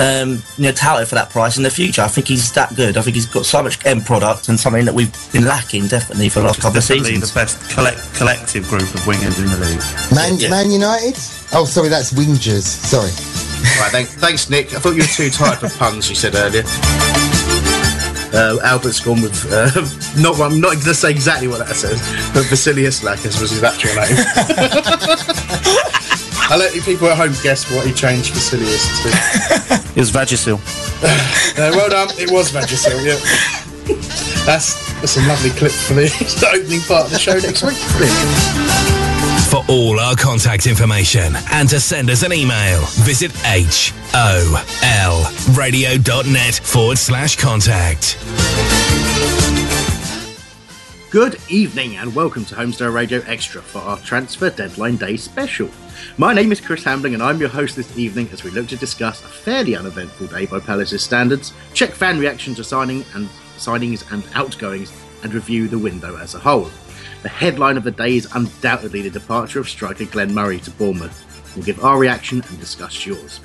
Um, you know, touted for that price in the future. I think he's that good. I think he's got so much end product and something that we've been lacking definitely for the last couple of Definitely seasons. the best collect- collective group of wingers in the league. Man, Yeah. Man United? Oh, sorry, that's Wingers. Sorry. Right, thank, thanks, Nick. I thought you were too tired for puns. You said earlier. Uh, Albert's gone with uh, not. I'm not going to say exactly what that says, but Vasilios Lakis was his actual name. I'll let you people at home guess what he changed Vasilios to. It was Vagisil. Uh, well done. It was Vagisil. Yeah. That's that's a lovely clip for the, the opening part of the show next week. For all our contact information and to send us an email, visit holradio.net forward slash contact. Good evening and welcome to Holmesdale Radio Extra for our Transfer Deadline Day special. My name is Chris Hambling and I'm your host this evening as we look to discuss a fairly uneventful day by Palace's standards, check fan reaction to signing and signings and outgoings, and review the window as a whole. The headline of the day is undoubtedly the departure of striker Glenn Murray to Bournemouth. We'll give our reaction and discuss yours.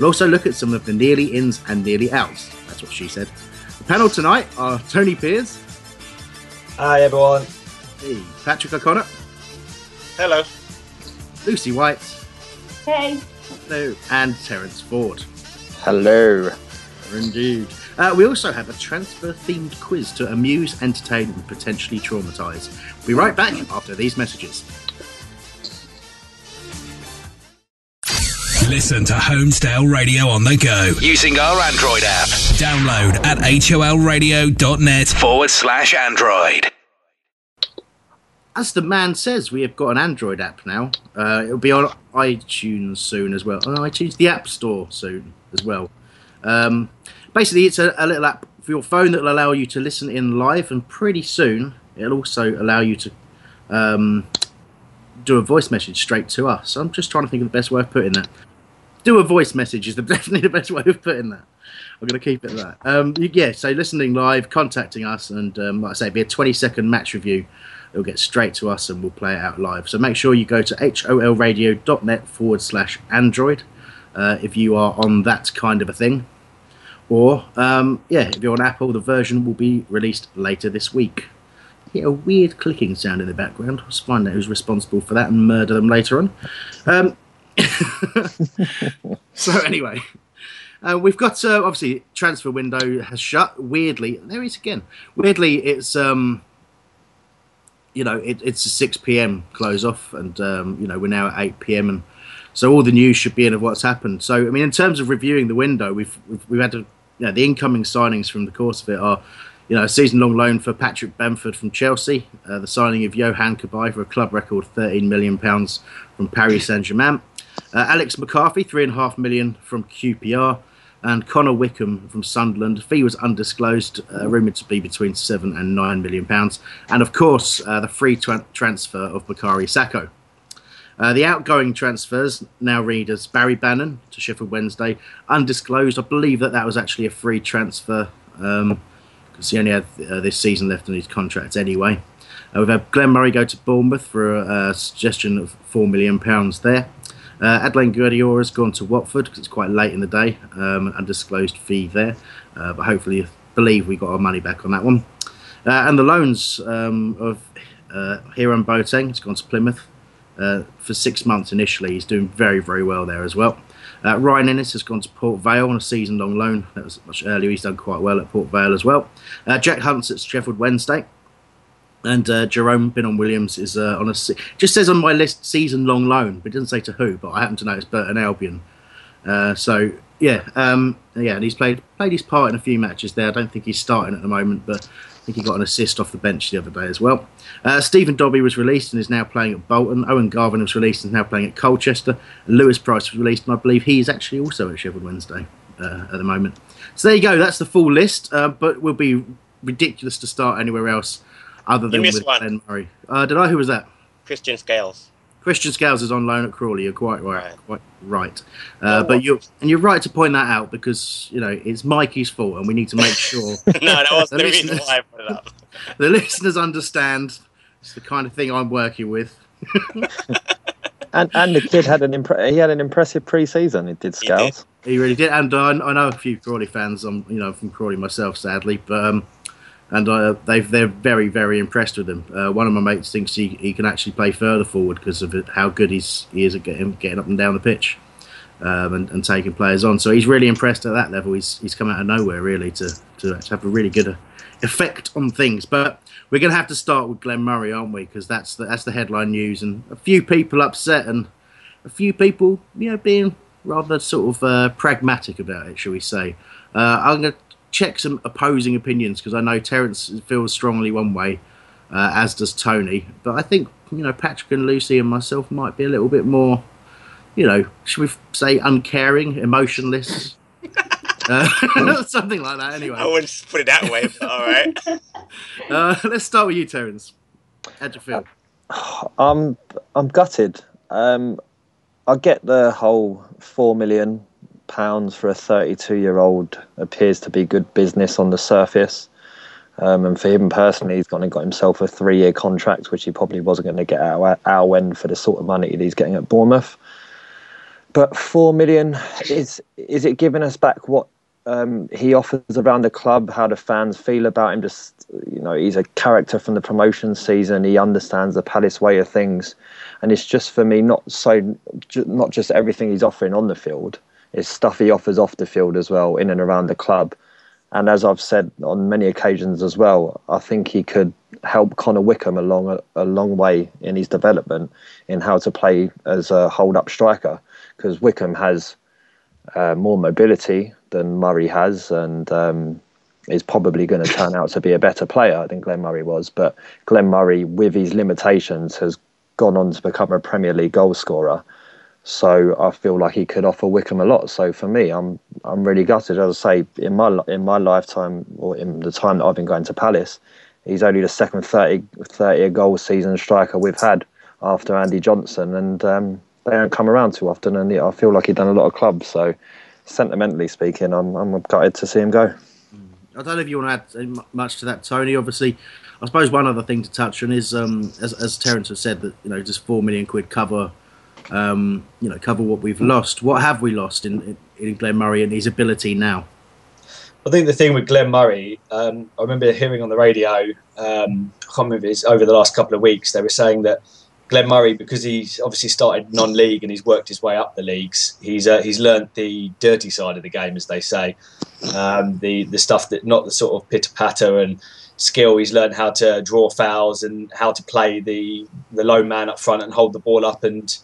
We'll also look at some of the nearly ins and nearly outs. That's what she said. The panel tonight are Tony Pears. Hi everyone. Hey, Patrick O'Connor. Hello. Lucy White. Hey. Hello. And Terence Ford. Hello. Indeed. Uh, we also have a transfer themed quiz to amuse, entertain, and potentially traumatise. We'll be right back after these messages. Listen to Holmesdale Radio on the go using our Android app. Download at holradio.net forward slash Android. As the man says, we have got an Android app now. Uh, it'll be on iTunes soon as well. On iTunes, the App Store soon as well. Um, basically, it's a, a little app for your phone that will allow you to listen in live, and pretty soon it'll also allow you to um, do a voice message straight to us. I'm just trying to think of the best way of putting that. Do a voice message is the, definitely the best way of putting that. I'm going to keep it at that. Um, yeah, so listening live, contacting us, and um, like I say, be a 20 second match review. It'll get straight to us and we'll play it out live. So make sure you go to holradio.net forward slash Android uh, if you are on that kind of a thing. Or, um, yeah, if you're on Apple, the version will be released later this week. Hear a weird clicking sound in the background. Let's find out who's responsible for that and murder them later on. So, anyway, uh, we've got uh, obviously transfer window has shut. Weirdly, there it is again. Weirdly, it's um, you know it, it's a six p.m. close off, and um, you know we're now at eight p.m. and so all the news should be in of what's happened. So I mean, in terms of reviewing the window, we've we've, we've had you know the incoming signings from the course of it are. You know, a season-long loan for Patrick Bamford from Chelsea, uh, the signing of Yohan Cabaye for a club record £13 million from Paris Saint-Germain, uh, Alex McCarthy, three and a half million from QPR, and Connor Wickham from Sunderland. Fee was undisclosed, uh, rumoured to be between seven and nine million pounds, and of course uh, the free tra- transfer of Bakary Sako. Uh, the outgoing transfers now read as Barry Bannan to Sheffield Wednesday, undisclosed. I believe that that was actually a free transfer because he only had uh, this season left on his contract anyway. Uh, we've had Glenn Murray go to Bournemouth for a, a suggestion of £4 million there. Uh, Adlène Guedioura has gone to Watford because it's quite late in the day, um, undisclosed fee there. Uh, but hopefully, believe we got our money back on that one. Uh, and the loans um, of uh, Hiram Boateng has gone to Plymouth uh, for six months initially. He's doing very, very well there as well. Uh, Ryan Inniss has gone to Port Vale on a season long loan. That was much earlier. He's done quite well at Port Vale as well. Uh, Jack Hunt's at Sheffield Wednesday. And uh, Jerome Binnom Williams is uh, on a se- just says on my list season long loan, but it doesn't say to who. But I happen to know it's Burton Albion. Uh, so yeah, um, yeah, and he's played played his part in a few matches there. I don't think he's starting at the moment, but I think he got an assist off the bench the other day as well. Uh, Stephen Dobbie was released and is now playing at Bolton. Owen Garvan was released and is now playing at Colchester. Lewis Price was released, and I believe he is actually also at Sheffield Wednesday uh, at the moment. So there you go. That's the full list, uh, but will be ridiculous to start anywhere else other than with one. Glenn Murray. Uh, did I? Who was that? Christian Scales. Christian Scales is on loan at Crawley. You're quite right. right. Quite right. Uh, but you and you're right to point that out because you know it's Mikey's fault, and we need to make sure. no, that wasn't the, the reason why I put it up. the listeners understand it's the kind of thing I'm working with. and and the kid had an impre- he had an impressive pre-season. It did Scales. He, he really did, and uh, I know a few Crawley fans. I'm you know from Crawley myself, sadly, but. Um, and uh, they they're very very impressed with him. Uh, one of my mates thinks he, he can actually play further forward because of how good he's he is at getting getting up and down the pitch, um, and, and taking players on. So he's really impressed at that level. He's he's come out of nowhere really to to have a really good uh, effect on things. But we're going to have to start with Glenn Murray, aren't we? Because that's the, that's the headline news, and a few people upset, and a few people you know being rather sort of uh, pragmatic about it, shall we say? Uh, I'm going to check some opposing opinions because I know Terence feels strongly one way, uh, as does Tony. But I think you know Patrick and Lucy and myself might be a little bit more, you know, should we say uncaring, emotionless. uh, something like that. Anyway, I wouldn't put it that way. But all right. uh, let's start with you, Terence. How do you feel? I'm I'm gutted. Um, I get the whole four million pounds for a 32 year old appears to be good business on the surface. Um, and for him personally, he's gone and got himself a three year contract, which he probably wasn't going to get out our end for the sort of money that he's getting at Bournemouth. But four million is is it giving us back what um, he offers around the club? How the fans feel about him? Just you know, he's a character from the promotion season. He understands the Palace way of things, and it's just for me not so not just everything he's offering on the field is stuff he offers off the field as well, in and around the club. And as I've said on many occasions as well, I think he could help Connor Wickham along a, a long way in his development in how to play as a hold-up striker, because Wickham has uh, more mobility than Murray has, and um, is probably going to turn out to be a better player than Glenn Murray was. But Glenn Murray, with his limitations, has gone on to become a Premier League goal scorer so I feel like he could offer Wickham a lot. So for me, I'm I'm really gutted. As I say, in my in my lifetime or in the time that I've been going to Palace, he's only the second 30, 30 goal season striker we've had after Andy Johnson, and um, they don't come around too often. And I feel like he's done a lot of clubs. So sentimentally speaking, I'm I'm gutted to see him go. I don't know if you want to add much to that, Tony. Obviously, I suppose one other thing to touch on is, um, as, as Terence has said, that you know just four million quid cover um, you know, cover what we've lost. What have we lost in in Glenn Murray and his ability now? I think the thing with Glenn Murray, um, I remember hearing on the radio, um, I can't remember over the last couple of weeks, they were saying that Glenn Murray, because he's obviously started non-league and he's worked his way up the leagues, he's uh, he's learned the dirty side of the game, as they say, um, the the stuff that not the sort of pitter patter and skill. He's learned how to draw fouls and how to play the the low man up front and hold the ball up and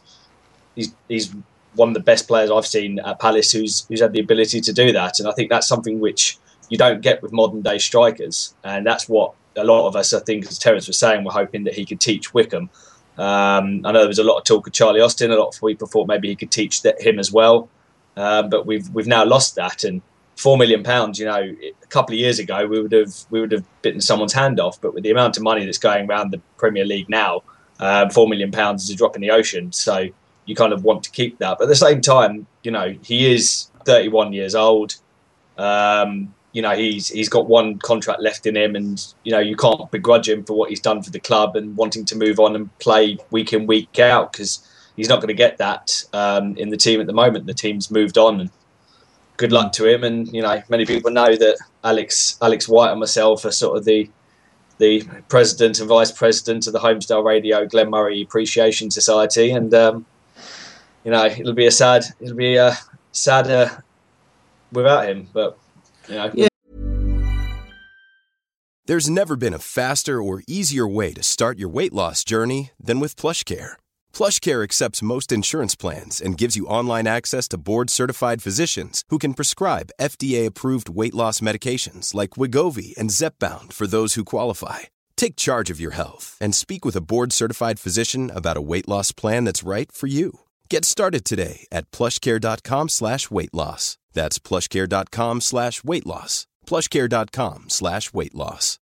he's he's one of the best players I've seen at Palace who's who's had the ability to do that, and I think that's something which you don't get with modern day strikers, and that's what a lot of us, I think, as Terence was saying, were hoping that he could teach Wickham. Um, I know there was a lot of talk of Charlie Austin. A lot of people thought maybe he could teach that, him as well, um, but we've we've now lost that. And four million pounds, you know, a couple of years ago we would have we would have bitten someone's hand off. But with the amount of money that's going around the Premier League now, um, four million pounds is a drop in the ocean. So you kind of want to keep that. But at the same time, you know, he is 31 years old. Um, you know he's he's got one contract left in him, and you know you can't begrudge him for what he's done for the club and wanting to move on and play week in week out because he's not going to get that um, in the team at the moment. The team's moved on, and good luck to him. And you know many people know that Alex Alex White and myself are sort of the the president and vice president of the Holmesdale Radio Glenn Murray Appreciation Society, and um, you know it'll be a sad it'll be a sadder without him, but you know. Yeah. There's never been a faster or easier way to start your weight loss journey than with PlushCare. PlushCare accepts most insurance plans and gives you online access to board-certified physicians who can prescribe FDA-approved weight loss medications like Wegovy and Zepbound for those who qualify. Take charge of your health and speak with a board-certified physician about a weight loss plan that's right for you. Get started today at plushcare.com slash weight loss. That's plushcare.com slash weight loss. plushcare.com slash weight loss.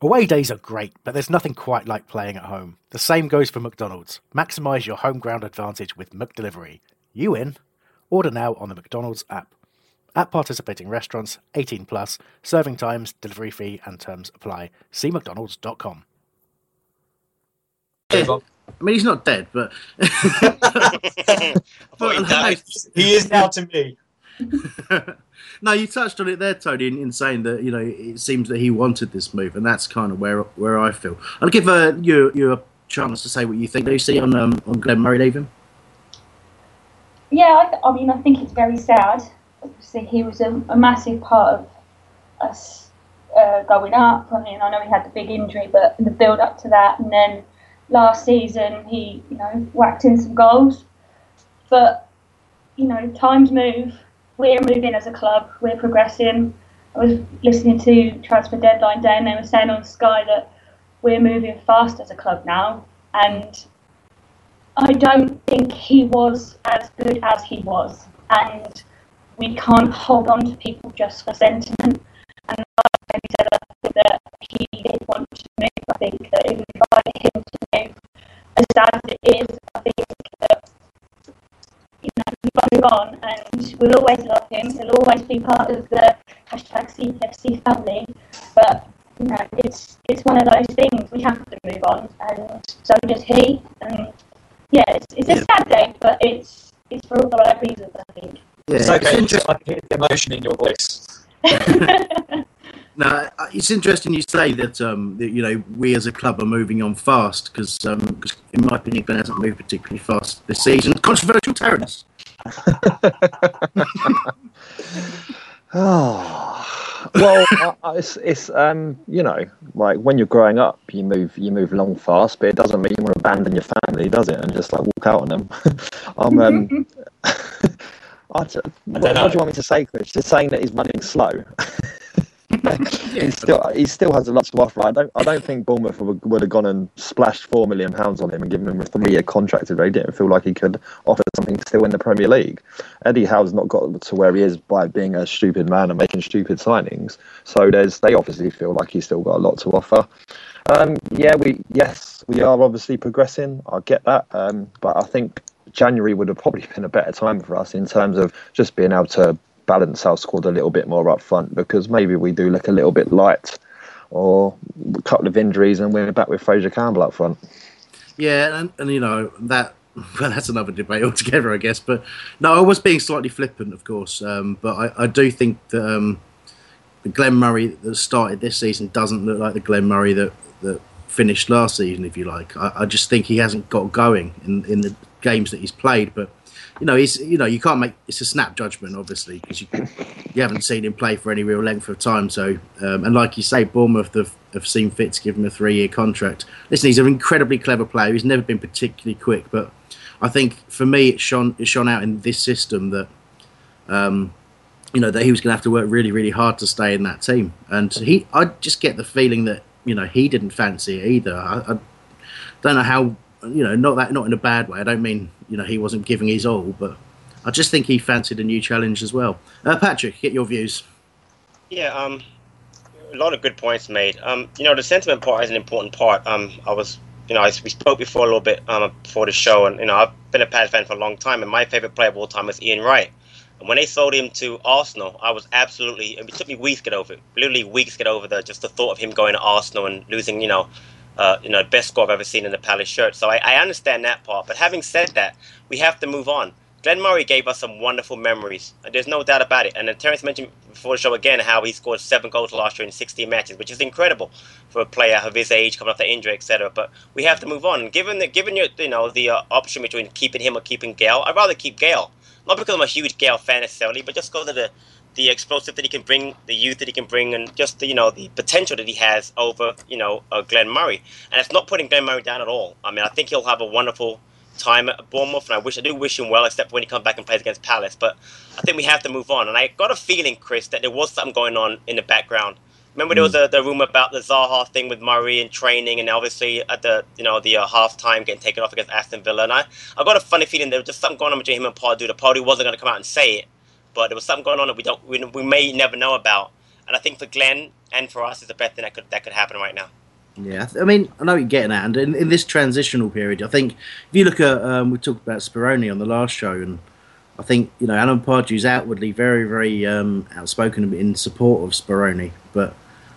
Away days are great, but there's nothing quite like playing at home. The same goes for McDonald's. Maximise your home ground advantage with McDelivery. You in? Order now on the McDonald's app. At participating restaurants, 18 plus, serving times, delivery fee, and terms apply. See McDonald's.com. I mean, he's not dead, but. but he is now to me. no, you touched on it there, Tony, in, in, saying that you know it seems that he wanted this move, and that's kind of where where I feel. I'll give uh, you you a chance to say what you think. Do you see on um, on Glenn Murray leaving? Yeah, I, th- I, mean, I think it's very sad. Obviously, he was a, a massive part of us uh, going up. I mean, I know he had the big injury, but the build up to that, and then last season he you know whacked in some goals. But you know, times move we're moving as a club, we're progressing. I was listening to Transfer Deadline Day and they were saying on Sky that we're moving fast as a club now. And I don't think he was as good as he was. And we can't hold on to people just for sentiment. And part of the hashtag CFC family. But, you know, it's it's one of those things. We have to move on and so does he. And yeah, it's, it's a sad day, but it's it's for all the right reasons, I think. Yeah, it's okay. It's I can hear the emotion in your voice. Now, it's interesting you say that, um, that, you know we as a club are moving on fast because, um, in my opinion, Glenn hasn't moved particularly fast this season. Controversial Terence. oh, well, it's, it's um, you know, like when you're growing up, you move you move along fast, but it doesn't mean you want to abandon your family, does it? And just like walk out on them. I'm um, I, what, what do you want me to say, Chris? Just saying that he's running slow he still he still has a lot to offer. I don't I don't think Bournemouth would, would have gone and splashed four million pounds on him and given him a three year contract if he didn't feel like he could offer something still in the Premier League. Eddie Howe's not got to where he is by being a stupid man and making stupid signings. So there's they obviously feel like he's still got a lot to offer. Um, yeah, we yes we are obviously progressing. I get that, um, but I think January would have probably been a better time for us in terms of just being able to balance our squad a little bit more up front because maybe we do look a little bit light or a couple of injuries and we're back with Fraizer Campbell up front. Yeah, and, and you know that well, that's another debate altogether, I guess. But no, I was being slightly flippant, of course. Um, but I, I, do think that um, the Glenn Murray that started this season doesn't look like the Glenn Murray that, that finished last season, if you like. I, I just think he hasn't got going in, in the games that he's played. But you know, he's you know you can't make it's a snap judgment obviously because you you haven't seen him play for any real length of time. So um, and like you say, Bournemouth have, have seen fit to give him a three year contract. Listen, he's an incredibly clever player. He's never been particularly quick, but I think for me it shone it shone out in this system that. Um, you know that he was going to have to work really, really hard to stay in that team, and he. I just get the feeling that you know he didn't fancy it either. I, I don't know how you know, not that, not in a bad way. I don't mean you know he wasn't giving his all, but I just think he fancied a new challenge as well. Uh, Patrick, get your views. Yeah, um, a lot of good points made. Um, you know, the sentiment part is an important part. Um, I was, you know, I, we spoke before a little bit um, before the show, and you know, I've been a Pad fan for a long time, and my favorite player of all time is Ian Wright. And when they sold him to Arsenal, I was absolutely. It took me weeks to get over it. Literally weeks to get over the just the thought of him going to Arsenal and losing, you know, uh, you know, best score I've ever seen in the Palace shirt. So I, I understand that part. But having said that, we have to move on. Glenn Murray gave us some wonderful memories. There's no doubt about it. And Terence mentioned before the show again how he scored seven goals last year in 16 matches, which is incredible for a player of his age, coming off the injury, etc. But we have to move on. Given the given your you know the uh, option between keeping him or keeping Gayle, I'd rather keep Gayle. Not because I'm a huge Gayle fan necessarily, but just because of the the explosive that he can bring, the youth that he can bring, and just the, you know the potential that he has over you know uh, Glenn Murray. And it's not putting Glenn Murray down at all. I mean, I think he'll have a wonderful time at Bournemouth, and I wish I do wish him well, except when he comes back and plays against Palace. But I think we have to move on. And I got a feeling, Chris, that there was something going on in the background. Remember, there was a, the rumor about the Zaha thing with Murray and training, and obviously at the you know the uh, half time getting taken off against Aston Villa. And I, I got a funny feeling there was just something going on between him and Pardew. The Pardew wasn't going to come out and say it, but there was something going on that we don't we, we may never know about. And I think for Glenn and for us, it's the best thing that could that could happen right now. Yeah, I mean, I know what you're getting at, and in, in this transitional period, I think if you look at, um, we talked about Speroni on the last show, and I think you know Alan Pardew's outwardly very, very um, outspoken in support of Speroni, but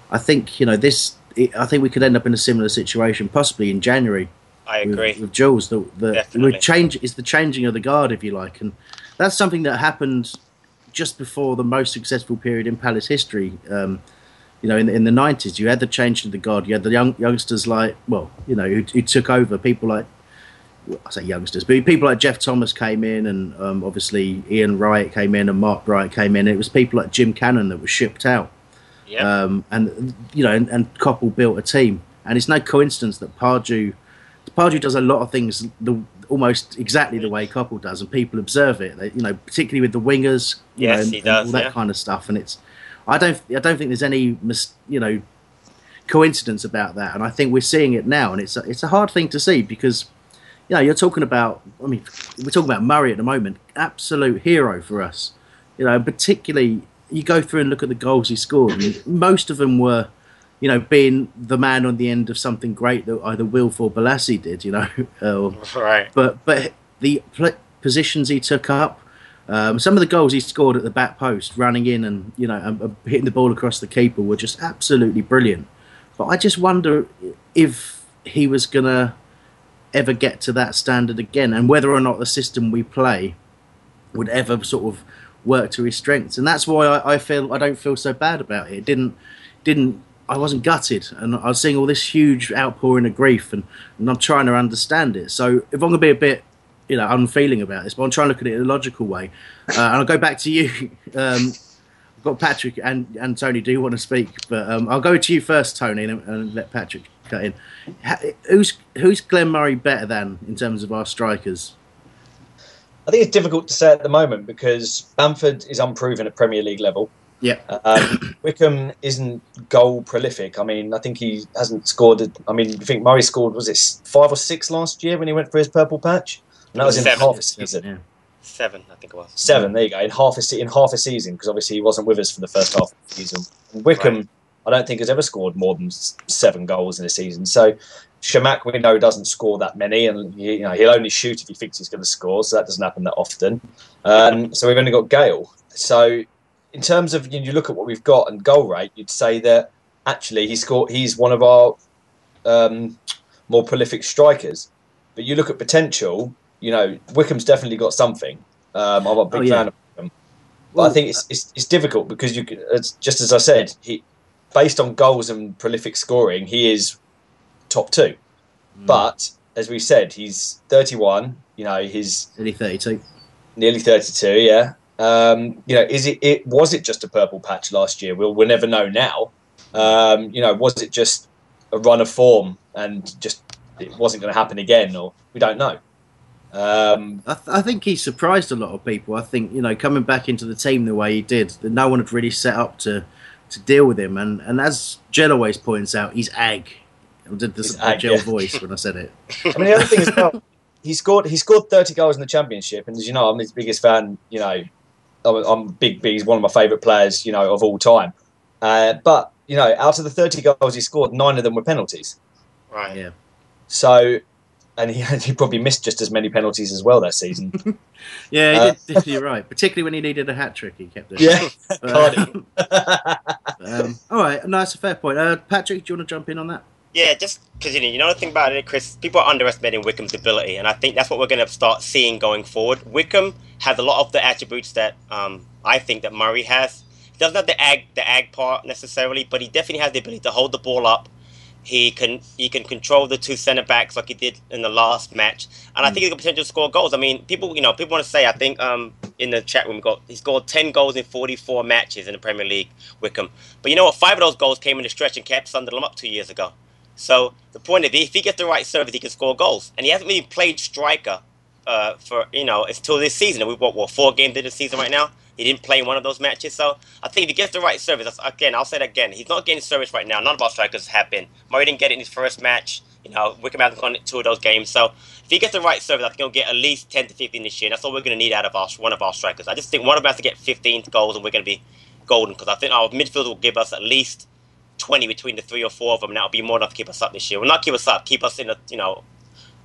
I think you know this. It, I think we could end up in a similar situation, possibly in January. I agree with, with Jules. The, the, the change is the changing of the guard, if you like, and that's something that happened just before the most successful period in Palace history. Um, you know, in, in the nineties, you had the change in the guard. You had the young youngsters like, well, you know, who, who took over. People like, well, I say youngsters, but people like Geoff Thomas came in, and um, obviously Ian Wright came in, and Mark Wright came in. It was people like Jim Cannon that was shipped out. Yep. Um, and you know, and, and Coppell built a team, and it's no coincidence that Pardew, Pardew does a lot of things the, almost exactly the way Coppell does, and people observe it. They, you know, particularly with the wingers, you Yes, know, he does, all that yeah. kind of stuff. And it's, I don't, I don't think there's any, mis, you know, coincidence about that. And I think we're seeing it now, and it's a, it's a hard thing to see because, you know, you're talking about. I mean, we're talking about Murray at the moment, absolute hero for us. You know, particularly you go through and look at the goals he scored. And most of them were, you know, being the man on the end of something great that either Wilf or Bolasie did. You know, or, Right. but but the pl- positions he took up, um, some of the goals he scored at the back post, running in and you know and, and hitting the ball across the keeper were just absolutely brilliant. But I just wonder if he was gonna ever get to that standard again, and whether or not the system we play would ever sort of work to his strengths. And that's why I, I feel I don't feel so bad about it. It didn't didn't I wasn't gutted, and I was seeing all this huge outpouring of grief, and, and I'm trying to understand it. So if I'm to be a bit, you know, unfeeling about this, but I'm trying to look at it in a logical way, uh, and I'll go back to you. Um, I've got Patrick and, and Tony do want to speak, but um, I'll go to you first, Tony, and, and let Patrick cut in. Who's who's Glenn Murray better than in terms of our strikers? I think it's difficult to say at the moment because Bamford is unproven at Premier League level. Yeah. Um, Wickham isn't goal prolific. I mean, I think he hasn't scored. A, I mean, you think Murray scored was it five or six last year when he went for his purple patch? And that was in Seven. half a season. Seven, I think it was. Seven. There you go. In half a se- in half a season because obviously he wasn't with us for the first half of the season. And Wickham, I don't think has ever scored more than seven goals in a season. So Chamakh we know doesn't score that many, and he, you know he'll only shoot if he thinks he's going to score. So that doesn't happen that often. Um, so we've only got Gayle. So in terms of you, you look at what we've got and goal rate, you'd say that actually he scored. He's one of our um, more prolific strikers. But you look at potential. You know, Wickham's definitely got something. Um, I'm a big Oh, yeah. fan of Wickham. But I think it's, it's it's difficult because you just as I said, he based on goals and prolific scoring, he is top two. But as we said, he's 31. You know, he's nearly 32. Nearly 32. Yeah. Um, you know, is it, it was it just a purple patch last year? We'll we'll never know now. Um, you know, was it just a run of form and just it wasn't going to happen again, or we don't know. Um, I, th- I think he surprised a lot of people. I think you know coming back into the team the way he did, that no one had really set up to to deal with him. And and as Jell always points out, he's ag. I did this ag, Jell yeah. voice when I said it. I mean, the other thing is, well, he scored he scored 30 goals in the championship, and as you know, I'm his biggest fan. You know, I'm, I'm big He's one of my favourite players, you know, of all time. Uh, but you know, out of the 30 goals he scored, nine of them were penalties. Right. Yeah. So, and he he probably missed just as many penalties as well that season. yeah, he Uh, did, you're right. Particularly when he needed a hat trick, he kept it. Yeah, Uh, um, all right, no, that's a fair point. Uh, Patrick, do you want to jump in on that? Yeah, just because you know, the thing about it, Chris. People are underestimating Wickham's ability, and I think that's what we're going to start seeing going forward. Wickham has a lot of the attributes that um, I think that Murray has. He doesn't have the ag the ag part necessarily, but he definitely has the ability to hold the ball up. He can he can control the two centre backs like he did in the last match, and I think he's got potential to score goals. I mean, people you know people want to say I think um, in the chat room we got he scored ten goals in forty four matches in the Premier League, Wickham. But you know what? Five of those goals came in the stretch and kept Sunderland up two years ago. So the point is, if he gets the right service, he can score goals. And he hasn't really played striker uh, for you know till this season. We've got what four games in the season right now. He didn't play in one of those matches, so I think if he gets the right service, again, I'll say that again. He's not getting service right now. None of our strikers have been. Murray didn't get it in his first match. You know, Wickham hasn't gone two of those games. So if he gets the right service, I think he'll get at least 10 to 15 this year. And That's all we're going to need out of our, one of our strikers. I just think one of us to get 15 goals, and we're going to be golden because I think our midfield will give us at least 20 between the three or four of them, and that'll be more enough to keep us up this year. Well, not keep us up, keep us in a, you know,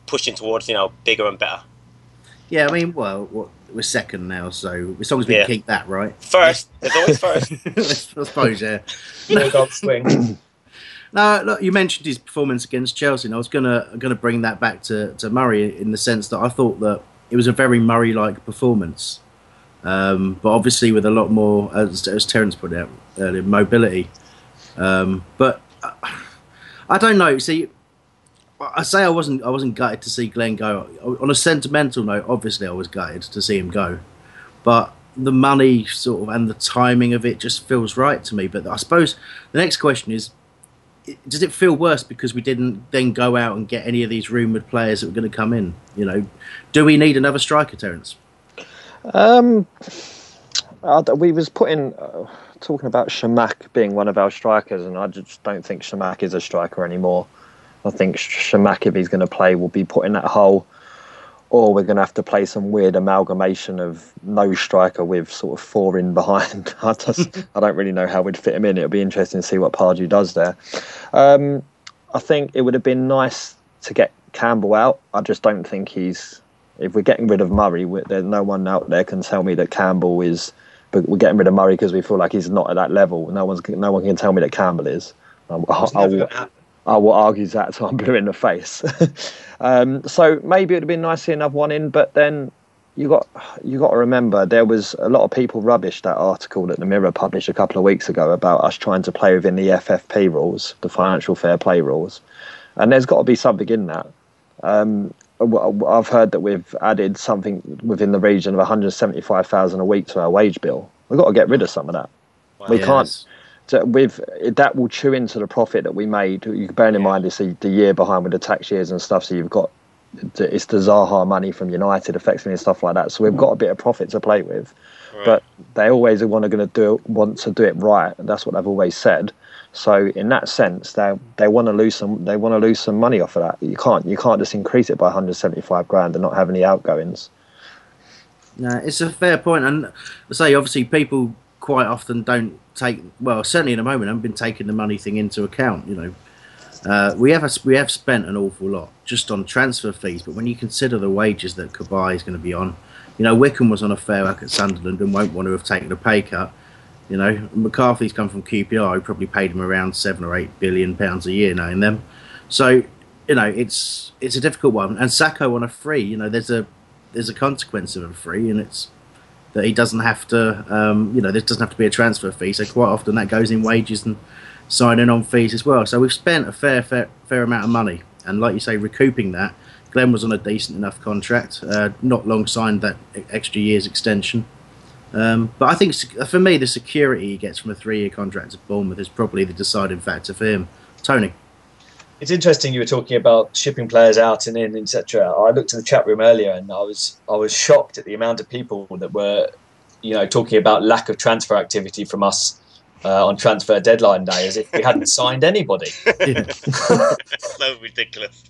pushing towards, you know, bigger and better. Yeah, I mean, well, we're second now, so as long as we Yeah. keep that right. First, there's always first. I suppose, yeah. No dog swing. Now, look, you mentioned his performance against Chelsea, and I was gonna gonna bring that back to, to Murray in the sense that I thought that it was a very Murray-like performance, um, but obviously with a lot more, as, as Terence put it out earlier, mobility. Um, but uh, I don't know. See, I say I wasn't I wasn't gutted to see Glenn go. On a sentimental note, obviously I was gutted to see him go, but the money sort of and the timing of it just feels right to me. But I suppose the next question is does it feel worse because we didn't then go out and get any of these rumoured players that were going to come in? You know, do we need another striker, Terence? Um, we was putting uh, talking about Chamakh being one of our strikers, and I just don't think Chamakh is a striker anymore. I think Chamakh, if he's going to play, will be put in that hole, or we're going to have to play some weird amalgamation of no striker with sort of four in behind. I just I don't really know how we'd fit him in. It'll be interesting to see what Pardew does there. Um, I think it would have been nice to get Campbell out. I just don't think he's. If we're getting rid of Murray, there's no one out there can tell me that Campbell is. But we're getting rid of Murray because we feel like he's not at that level. No one's. No one can tell me that Campbell is. Um, I, I, will. I will argue that till I'm blue in the face. um, so maybe it'd have been nice to see another one in, but then you got you got to remember there was a lot of people rubbish that article that the Mirror published a couple of weeks ago about us trying to play within the FFP rules, the financial fair play rules, and there's got to be something in that. Um, I've heard that we've added something within the region of 175,000 a week to our wage bill. We've got to get rid of some of that. we Yes. can't. So with that will chew into the profit that we made. You bearing in mind it's the, the year behind with the tax years and stuff. So you've got it's the Zaha money from United effectively and stuff like that. So we've got a bit of profit to play with, but they always want to going to do want to do it right. And that's what they've always said. So in that sense, they they want to lose some they want to lose some money off of that. You can't you can't just increase it by 175 grand and not have any outgoings. No, it's a fair point, and I say obviously people quite often don't take well, certainly in the moment, i haven't been taking the money thing into account. You know, uh, we have we have spent an awful lot just on transfer fees, but when you consider the wages that Cabaye is going to be on, you know, Wickham was on a fair whack at Sunderland and won't want to have taken a pay cut. You know, McCarthy's come from QPR, who probably paid him around seven or eight billion pounds a year, knowing them. So, you know, it's it's a difficult one. And Sako on a free, you know, there's a there's a consequence of a free, and it's that he doesn't have to, um, you know, there doesn't have to be a transfer fee. So quite often that goes in wages and signing on fees as well. So we've spent a fair, fair, fair amount of money, and like you say, recouping that. Glenn was on a decent enough contract, uh, not long signed that extra year's extension. Um, but I think for me, the security he gets from a three-year contract at Bournemouth is probably the deciding factor for him. Tony. It's interesting you were talking about shipping players out and in, etc. I looked at the chat room earlier and I was I was shocked at the amount of people that were, you know, talking about lack of transfer activity from us uh, on transfer deadline day, as if we hadn't signed anybody. so ridiculous.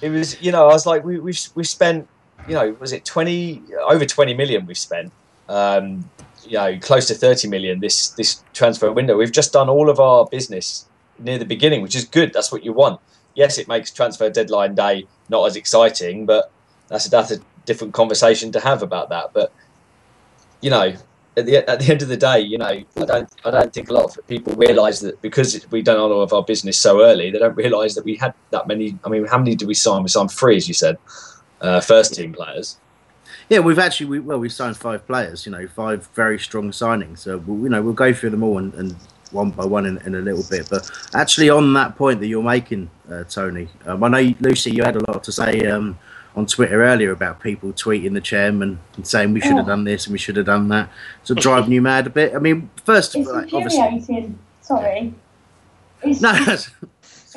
It was, you know, I was like, we, we've we've spent, you know, was it twenty over twenty million we've spent, um, you know, close to thirty million this this transfer window. We've just done all of our business near the beginning, which is good. That's what you want. yes, it makes transfer deadline day not as exciting, but that's that's a different conversation to have about that. But you know, at the at the end of the day, you know, I don't I don't think a lot of people realise that because we've done all of our business so early, they don't realise that we had that many. I mean, how many did we sign? We signed three, as you said, uh, first team players. Yeah, we've actually we, well we've signed five players. You know, five very strong signings. So we'll, you know we'll go through them all and, and one by one in, in, a little bit. But actually, on that point that you're making, uh, Tony, um, I know Lucy, you had a lot to say um, on Twitter earlier about people tweeting the chairman and saying we should have done this and we should have done that. So driving you mad a bit. I mean, first, It's like, obviously. Sorry. It's, no,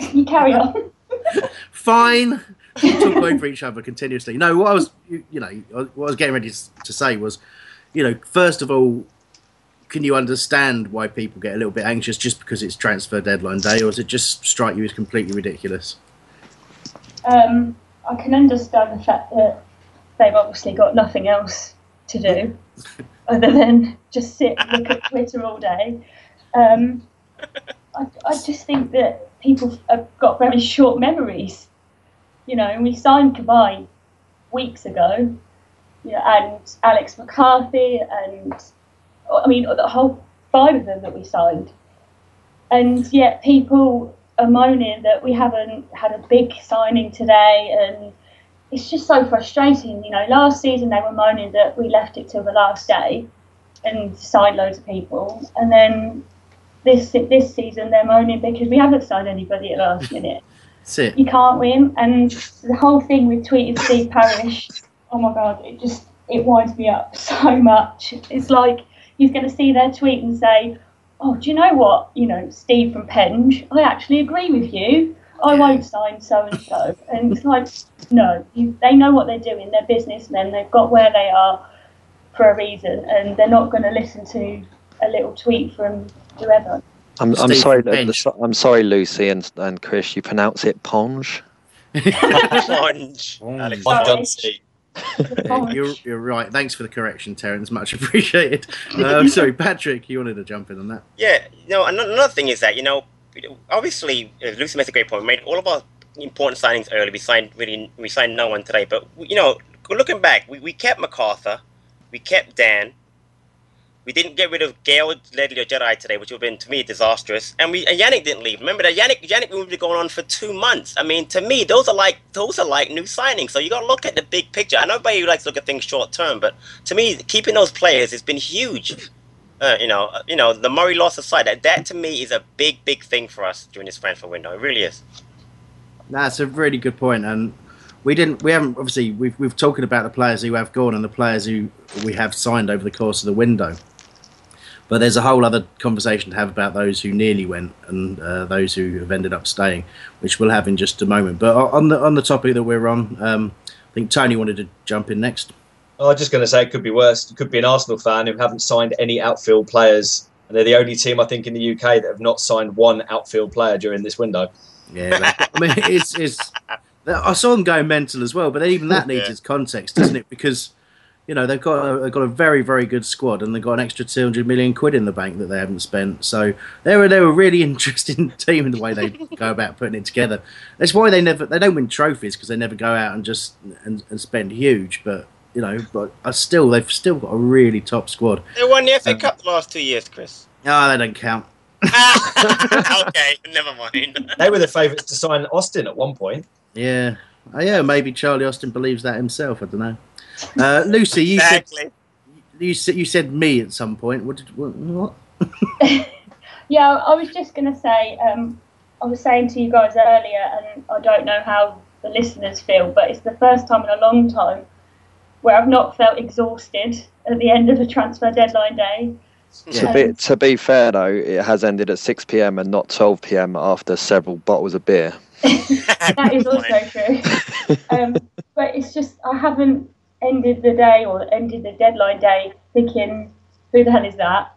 you carry on. fine. We talk over each other continuously. No, what I was, you, you know, what I was getting ready to say was, you know, first of all, can you understand why people get a little bit anxious just because it's transfer deadline day, or does it just strike you as completely ridiculous? Um, I can understand the fact that they've obviously got nothing else to do other than just sit and look at Twitter all day. Um, I, I just think that people have got very short memories. You know, we signed Cabaye weeks ago, you know, and Alex McCarthy, and I mean, the whole five of them that we signed. And yet people are moaning that we haven't had a big signing today, and it's just so frustrating. You know, last season they were moaning that we left it till the last day and signed loads of people, and then this this season they're moaning because we haven't signed anybody at the last minute. You can't win, and the whole thing with tweeting Steve Parish, oh my god, it just it winds me up so much. It's like he's going to see their tweet and say, "Oh, do you know what? You know, Steve from Penge, I actually agree with you. I won't sign so and so." And it's like, no, you, they know what they're doing. They're businessmen. They've got where they are for a reason, and they're not going to listen to a little tweet from whoever. I'm, I'm sorry. from that- Bench. I'm sorry, Lucy and, and Chris. You pronounce it Ponge. ponge. Alex Sorry. Johnson. You're, you're right. Thanks for the correction, Terence. Much appreciated. Uh, sorry, Patrick, you wanted to jump in on that. Yeah, you know, another thing is that you know, obviously, uh, Lucy makes a great point. We made all of our important signings early. We signed really, we signed no one today. But you know, looking back, we, we kept McArthur, we kept Dann. We didn't get rid of Gayle, Ledley, or Jedi today, which would have been to me disastrous. And we and Yannick didn't leave. Remember that Yannick Yannick moved to going on for two months. I mean, to me, those are like those are like new signings. So you got to look at the big picture. I know everybody likes to look at things short term, but to me, keeping those players has been huge. Uh, you know, uh, you know, the Murray loss aside, that, that to me is a big, big thing for us during this transfer window. It really is. That's a really good point. point, and we didn't. We haven't obviously. We've we've talking about the players who have gone and the players who we have signed over the course of the window. But there's a whole other conversation to have about those who nearly went and uh, those who have ended up staying, which we'll have in just a moment. But on the on the topic that we're on, um, I think Tony wanted to jump in next. I was just going to say it could be worse. It could be an Arsenal fan who haven't signed any outfield players, and they're the only team I think in the UK that have not signed one outfield player during this window. Yeah, I mean, it's it's. I saw them going mental as well, but even that needs Yeah. its context, doesn't it? Because you know they've got a, they've got a very very good squad, and they've got an extra two hundred million quid in the bank that they haven't spent. So they're they were a really interesting team in the way they go about putting it together. That's why they never they don't win trophies because they never go out and just and, and spend huge. But you know, but uh, still they've still got a really top squad. They won the FA Cup the last two years, Chris. Ah, they don't count. okay, never mind. They were the favourites to sign Austin at one point. Yeah, oh, yeah. Maybe Charlie Austin believes that himself. I don't know. Uh, Lucy, you said exactly. you said you said me at some point. What did what? what? Yeah, I was just going to say, um, I was saying to you guys earlier, and I don't know how the listeners feel, but it's the first time in a long time where I've not felt exhausted at the end of a transfer deadline day. To be to be fair though, it has ended at six p.m. and not twelve p.m. after several bottles of beer. that is also true. Um, but it's just, I haven't ended the day or ended the deadline day thinking, who the hell is that?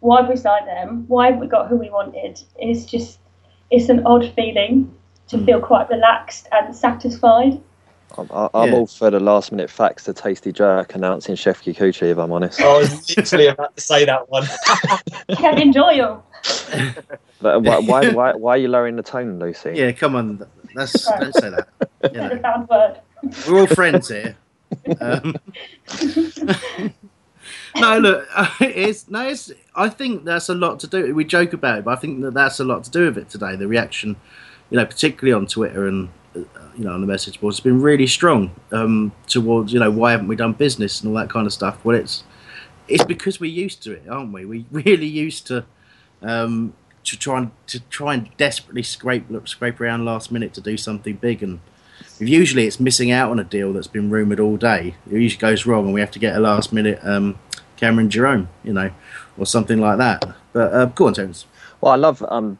Why have we signed them? Why have we got who we wanted? It's just, it's an odd feeling to feel hmm. quite relaxed and satisfied. I'm, I- I'm Yeah. all for the last minute facts to Tasty Jerk announcing Chef Kikuchi, if I'm honest. I was literally about to say that one. Kevin Doyle. But why, why, why, why are you lowering the tone, Lucy? Yeah, come on. That's don't say that. You a know, bad word. we're all friends here. Um, no, look, it's no. It's, I think that's a lot to do. We joke about it, but I think that that's a lot to do with it today. The reaction, you know, particularly on Twitter and uh, you know on the message boards, has been really strong um, towards you know why haven't we done business and all that kind of stuff. Well, it's it's because we're used to it, aren't we? We really used to um, to try and to try and desperately scrape look, scrape around last minute to do something big and. Usually, it's missing out on a deal that's been rumoured all day. It usually goes wrong, and we have to get a last minute um, Cameron Jerome, you know, or something like that. But uh, go on, Terence. Well, I love. Um,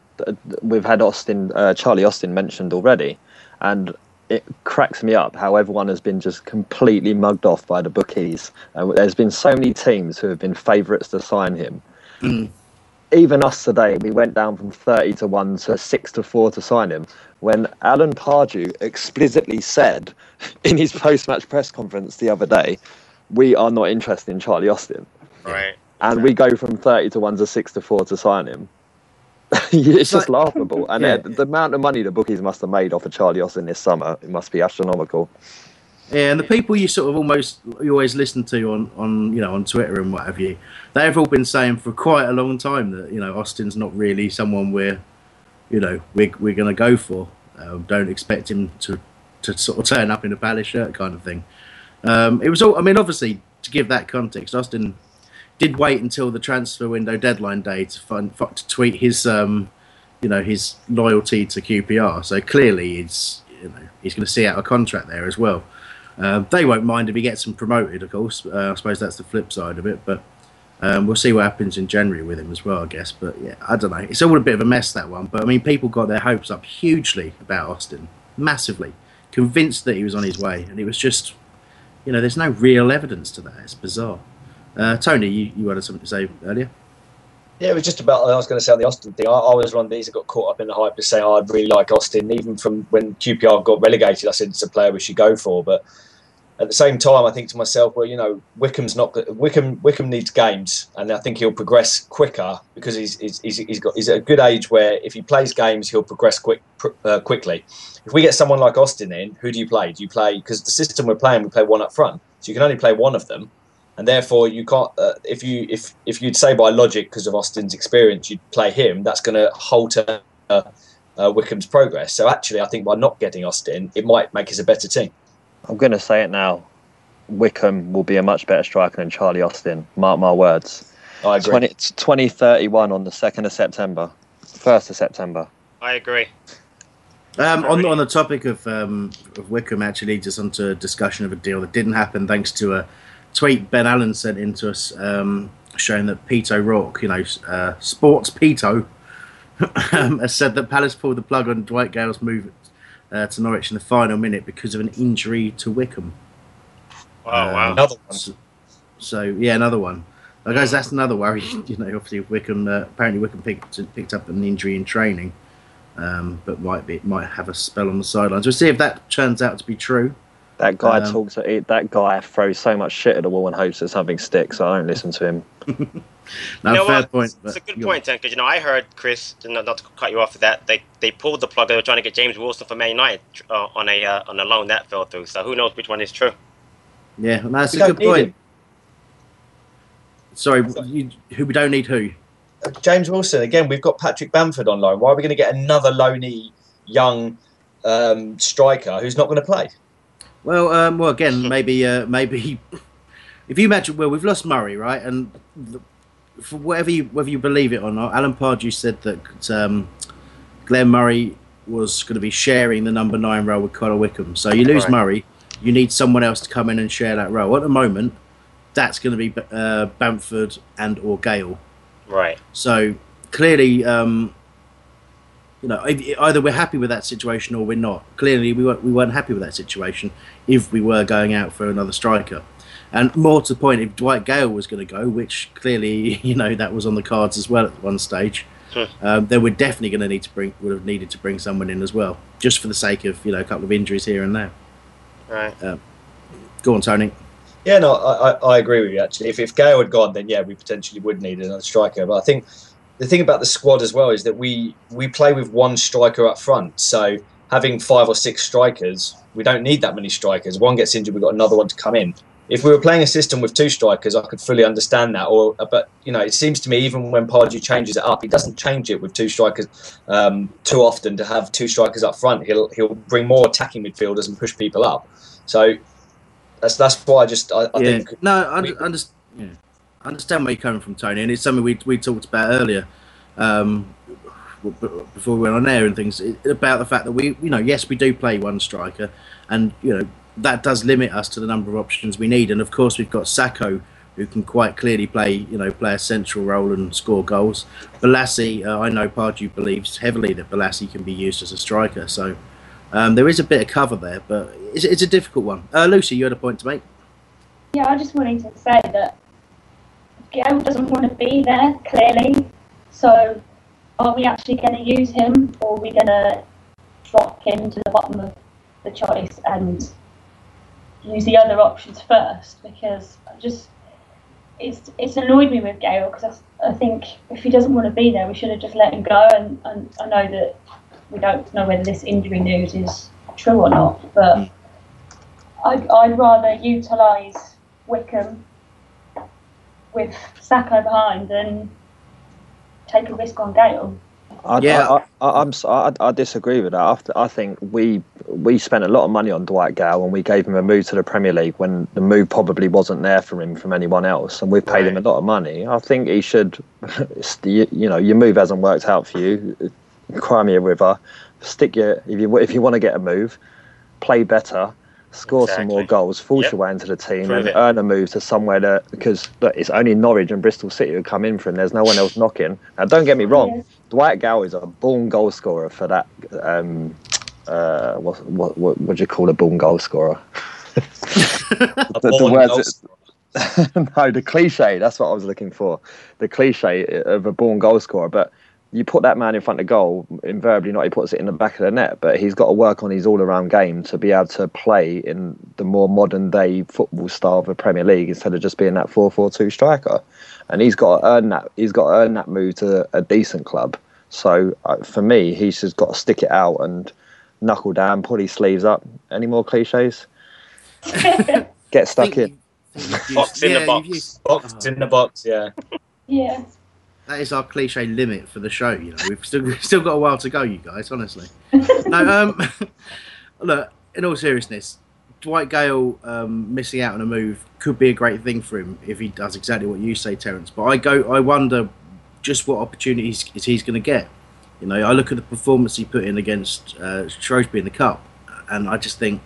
we've had Austin, uh, Charlie Austin mentioned already, and it cracks me up how everyone has been just completely mugged off by the bookies. Uh, there's been so many teams who have been favourites to sign him. Even us today, we went down from 30 to 1 to 6 to 4 to sign him. When Alan Pardew explicitly said in his post match press conference the other day, we are not interested in Charlie Austin. Right. And we go from 30 to 1 to 6 to 4 to sign him. it's just laughable. And Yeah. uh, the amount of money the bookies must have made off of Charlie Austin this summer, it must be astronomical. Yeah, and the people you sort of almost you always listen to on, on you know on Twitter and what have you, they've all been saying for quite a long time that you know Austin's not really someone we're you know we're we're going to go for. Uh, don't expect him to to sort of turn up in a palace shirt kind of thing. Um, it was all. I mean, obviously to give that context, Austin did wait until the transfer window deadline day to find, to tweet his um, you know his loyalty to QPR. So clearly, he's you know he's going to see out a contract there as well. Um, they won't mind if he gets them promoted, of course. Uh, I suppose that's the flip side of it, but um, we'll see what happens in January with him as well, I guess. But yeah, I don't know. It's all a bit of a mess that one. But I mean, people got their hopes up hugely about Austin, massively, convinced that he was on his way, and it was just, you know, there's no real evidence to that. It's bizarre. Uh, Tony, you, you had something to say earlier. Yeah, it was just about. I was going to say on the Austin thing. I, I was one of these that got caught up in the hype to say oh, I'd really like Austin. Even from when QPR got relegated, I said it's a player we should go for. But at the same time, I think to myself, well, you know, Wickham's not Wickham. Wickham needs games, and I think he'll progress quicker because he's he's, he's, got he's at a good age where if he plays games, he'll progress quick uh, quickly. If we get someone like Austin in, who do you play? Do you play because the system we're playing, we play one up front, so you can only play one of them and therefore you can't. Uh, if you if if you'd say by logic because of Austin's experience, you'd play him. That's going to halter uh, uh, Wickham's progress. So actually, I think by not getting Austin, it might make us a better team. I'm going to say it now. Wickham will be a much better striker than Charlie Austin. Mark my words. I agree. 20, 2031 on the 2nd of September. 1st of September. I agree. Um, on, on the topic of, um, of Wickham, actually, just onto a discussion of a deal that didn't happen thanks to a tweet Ben Allen sent in to us um, showing that Pete O'Rourke, you know, uh, Sports Pito, um, has said that Palace pulled the plug on Dwight Gayle's move uh, to Norwich in the final minute because of an injury to Wickham. Wow, wow. Another one. So, so, yeah, another one. I guess that's another worry. You know, obviously Wickham. Uh, apparently Wickham picked picked up an injury in training, um, but might be might have a spell on the sidelines. We'll see if that turns out to be true. That guy Um, talks. That guy throws so much shit at the wall and hopes that something sticks. So I don't listen to him. No, you know fair what? point. It's a good you're- point, Ten, because you know I heard Chris, not, not to cut you off of that. They they pulled the plug. They were trying to get James Wilson for Man United uh, on a uh, on a loan that fell through. So who knows which one is true? Yeah, no, that's We a good point. him. Sorry, you, who we don't need who? James Wilson again. We've got Patrick Bamford on loan. Why are we going to get another loney young um, striker who's not going to play? Well, um, well, again, maybe, uh, maybe if you imagine, well, we've lost Murray, right? And the, for whatever you whether you believe it or not, Alan Pardew said that um, Glenn Murray was going to be sharing the number nine role with Connor Wickham. So you lose Right. Murray, you need someone else to come in and share that role. At the moment, that's going to be uh, Bamford and or Gayle. Right. So clearly, um, you know, if- either we're happy with that situation or we're not. Clearly, we weren't, we weren't happy with that situation if we were going out for another striker. And more to the point, if Dwight Gayle was going to go, which clearly, you know, that was on the cards as well at one stage, Hmm. um, then we're definitely going to need to bring, would have needed to bring someone in as well, just for the sake of, you know, a couple of injuries here and there. Right. Go on, Tony. Yeah, no, I, I, I agree with you. Actually, if if Gayle had gone, then yeah, we potentially would need another striker. But I think the thing about the squad as well is that we we play with one striker up front. So having five or six strikers, we don't need that many strikers. One gets injured, we've got another one to come in. If we were playing a system with two strikers, I could fully understand that. Or, but you know, it seems to me even when Pardew changes it up, he doesn't change it with two strikers um, too often to have two strikers up front. He'll he'll bring more attacking midfielders and push people up. So that's that's why I just I, I yeah. think no, I, I, understand, yeah. Understand where you're coming from, Tony, and it's something we we talked about earlier. Um, before we went on air and things about the fact that we, you know, yes, we do play one striker, and you know that does limit us to the number of options we need. And of course, we've got Sako, who can quite clearly play, you know, play a central role and score goals. Bolasie, uh, I know Pardew believes heavily that Bolasie can be used as a striker, so um, there is a bit of cover there, but it's, it's a difficult one. Uh, Lucy, you had a point to make. Yeah, I just wanted to say that Gayle doesn't want to be there clearly, so are we actually going to use him or are we going to drop him to the bottom of the choice and use the other options first? Because I just it's it's annoyed me with Gayle because I, I think if he doesn't want to be there, we should have just let him go. And, and I know that we don't know whether this injury news is true or not, but I'd, I'd rather utilise Wickham with Sako behind and take a risk on Gayle. I, yeah, I, I, am I, I, disagree with that. I, think we we spent a lot of money on Dwight Gayle and we gave him a move to the Premier League when the move probably wasn't there for him from anyone else, and we've paid right. him a lot of money. I think he should, you, you know, your move hasn't worked out for you. Cry me a river. Stick your if you if you want to get a move, play better score exactly. some more goals, force yep. your way into the team, Prove and it. earn a move to somewhere that because look, it's only Norwich and Bristol City who come in for him. There's no one else knocking. Now, don't get me wrong, yeah. Dwight Gayle is a born goal scorer for that. Um, uh, what, what what what do you call a born goal scorer? the, the words. no, the cliche. That's what I was looking for. The cliche of a born goal scorer, but you put that man in front of goal, invariably not he puts it in the back of the net, but he's got to work on his all around game to be able to play in the more modern day football style of the Premier League instead of just being that 4 4 2 striker. And he's got to earn that he's got to earn that move to a decent club. So uh, for me, he's just got to stick it out and knuckle down, pull his sleeves up. Any more cliches? Get stuck in. Box in yeah, the box. Box in the box, yeah. Yeah that is our cliche limit for the show. You know, we've still we've still got a while to go, you guys. Honestly, no. Um, look, in all seriousness, Dwight Gayle um, missing out on a move could be a great thing for him if he does exactly what you say, Terence. But I go, I wonder just what opportunities is he's going to get. You know, I look at the performance he put in against uh, Shrewsbury in the cup, and I just think,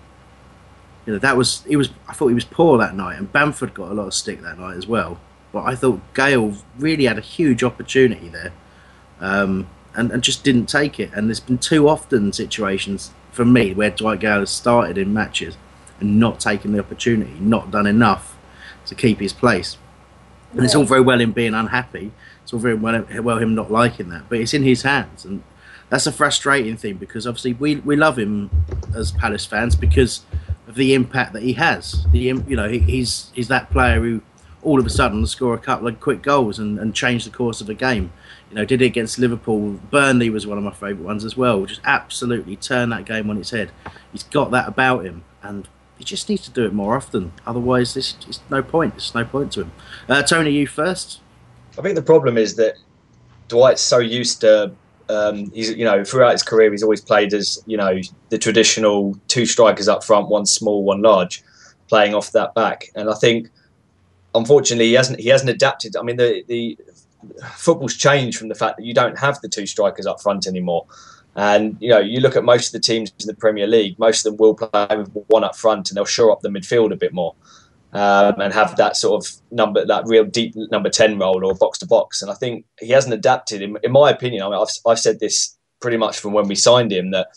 you know, that was he was. I thought he was poor that night, and Bamford got a lot of stick that night as well. But I thought Gayle really had a huge opportunity there, um, and, and just didn't take it. And there's been too often situations for me where Dwight Gayle has started in matches and not taken the opportunity, not done enough to keep his place. And it's all very well him being unhappy. It's all very well, well him not liking that, but it's in his hands, and that's a frustrating thing because obviously we we love him as Palace fans because of the impact that he has. The you know he, he's he's that player who all of a sudden score a couple of quick goals and, and change the course of the game. You know, did it against Liverpool. Burnley was one of my favourite ones as well. Just absolutely turn that game on its head. He's got that about him, and he just needs to do it more often. Otherwise, there's, there's no point. There's no point to him. Uh, Tony, you first. I think the problem is that Dwight's so used to. Um, he's you know throughout his career he's always played as you know the traditional two strikers up front, one small, one large, playing off that back. And I think unfortunately, he hasn't he hasn't adapted. I mean, the the football's changed from the fact that you don't have the two strikers up front anymore. And you know, you look at most of the teams in the Premier League. Most of them will play with one up front, and they'll shore up the midfield a bit more, um, and have that sort of number, that real deep number ten role or box to box. And I think he hasn't adapted. In, in my opinion, I mean, I've, I've said this pretty much from when we signed him that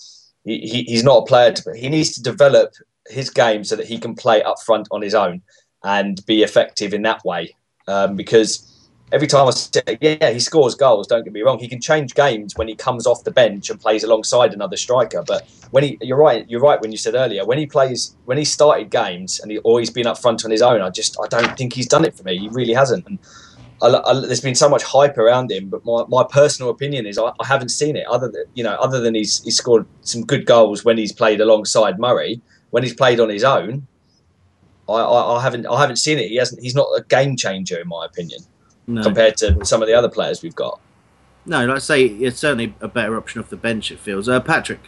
he, he, he's not a player. To, he needs to develop his game so that he can play up front on his own and be effective in that way. Um, because every time I say, yeah, he scores goals. Don't get me wrong; he can change games when he comes off the bench and plays alongside another striker. But when he, you're right, you're right when you said earlier when he plays, when he started games and he always been up front on his own. I just, I don't think he's done it for me. He really hasn't. And I, I, there's been so much hype around him, but my, my personal opinion is I, I, haven't seen it. Other than you know, other than he's he's scored some good goals when he's played alongside Murray. When he's played on his own, I, I, haven't I haven't seen it. He hasn't. He's not a game changer in my opinion no. compared to some of the other players we've got. No, like I say, it's certainly a better option off the bench. It feels. Uh, Patrick.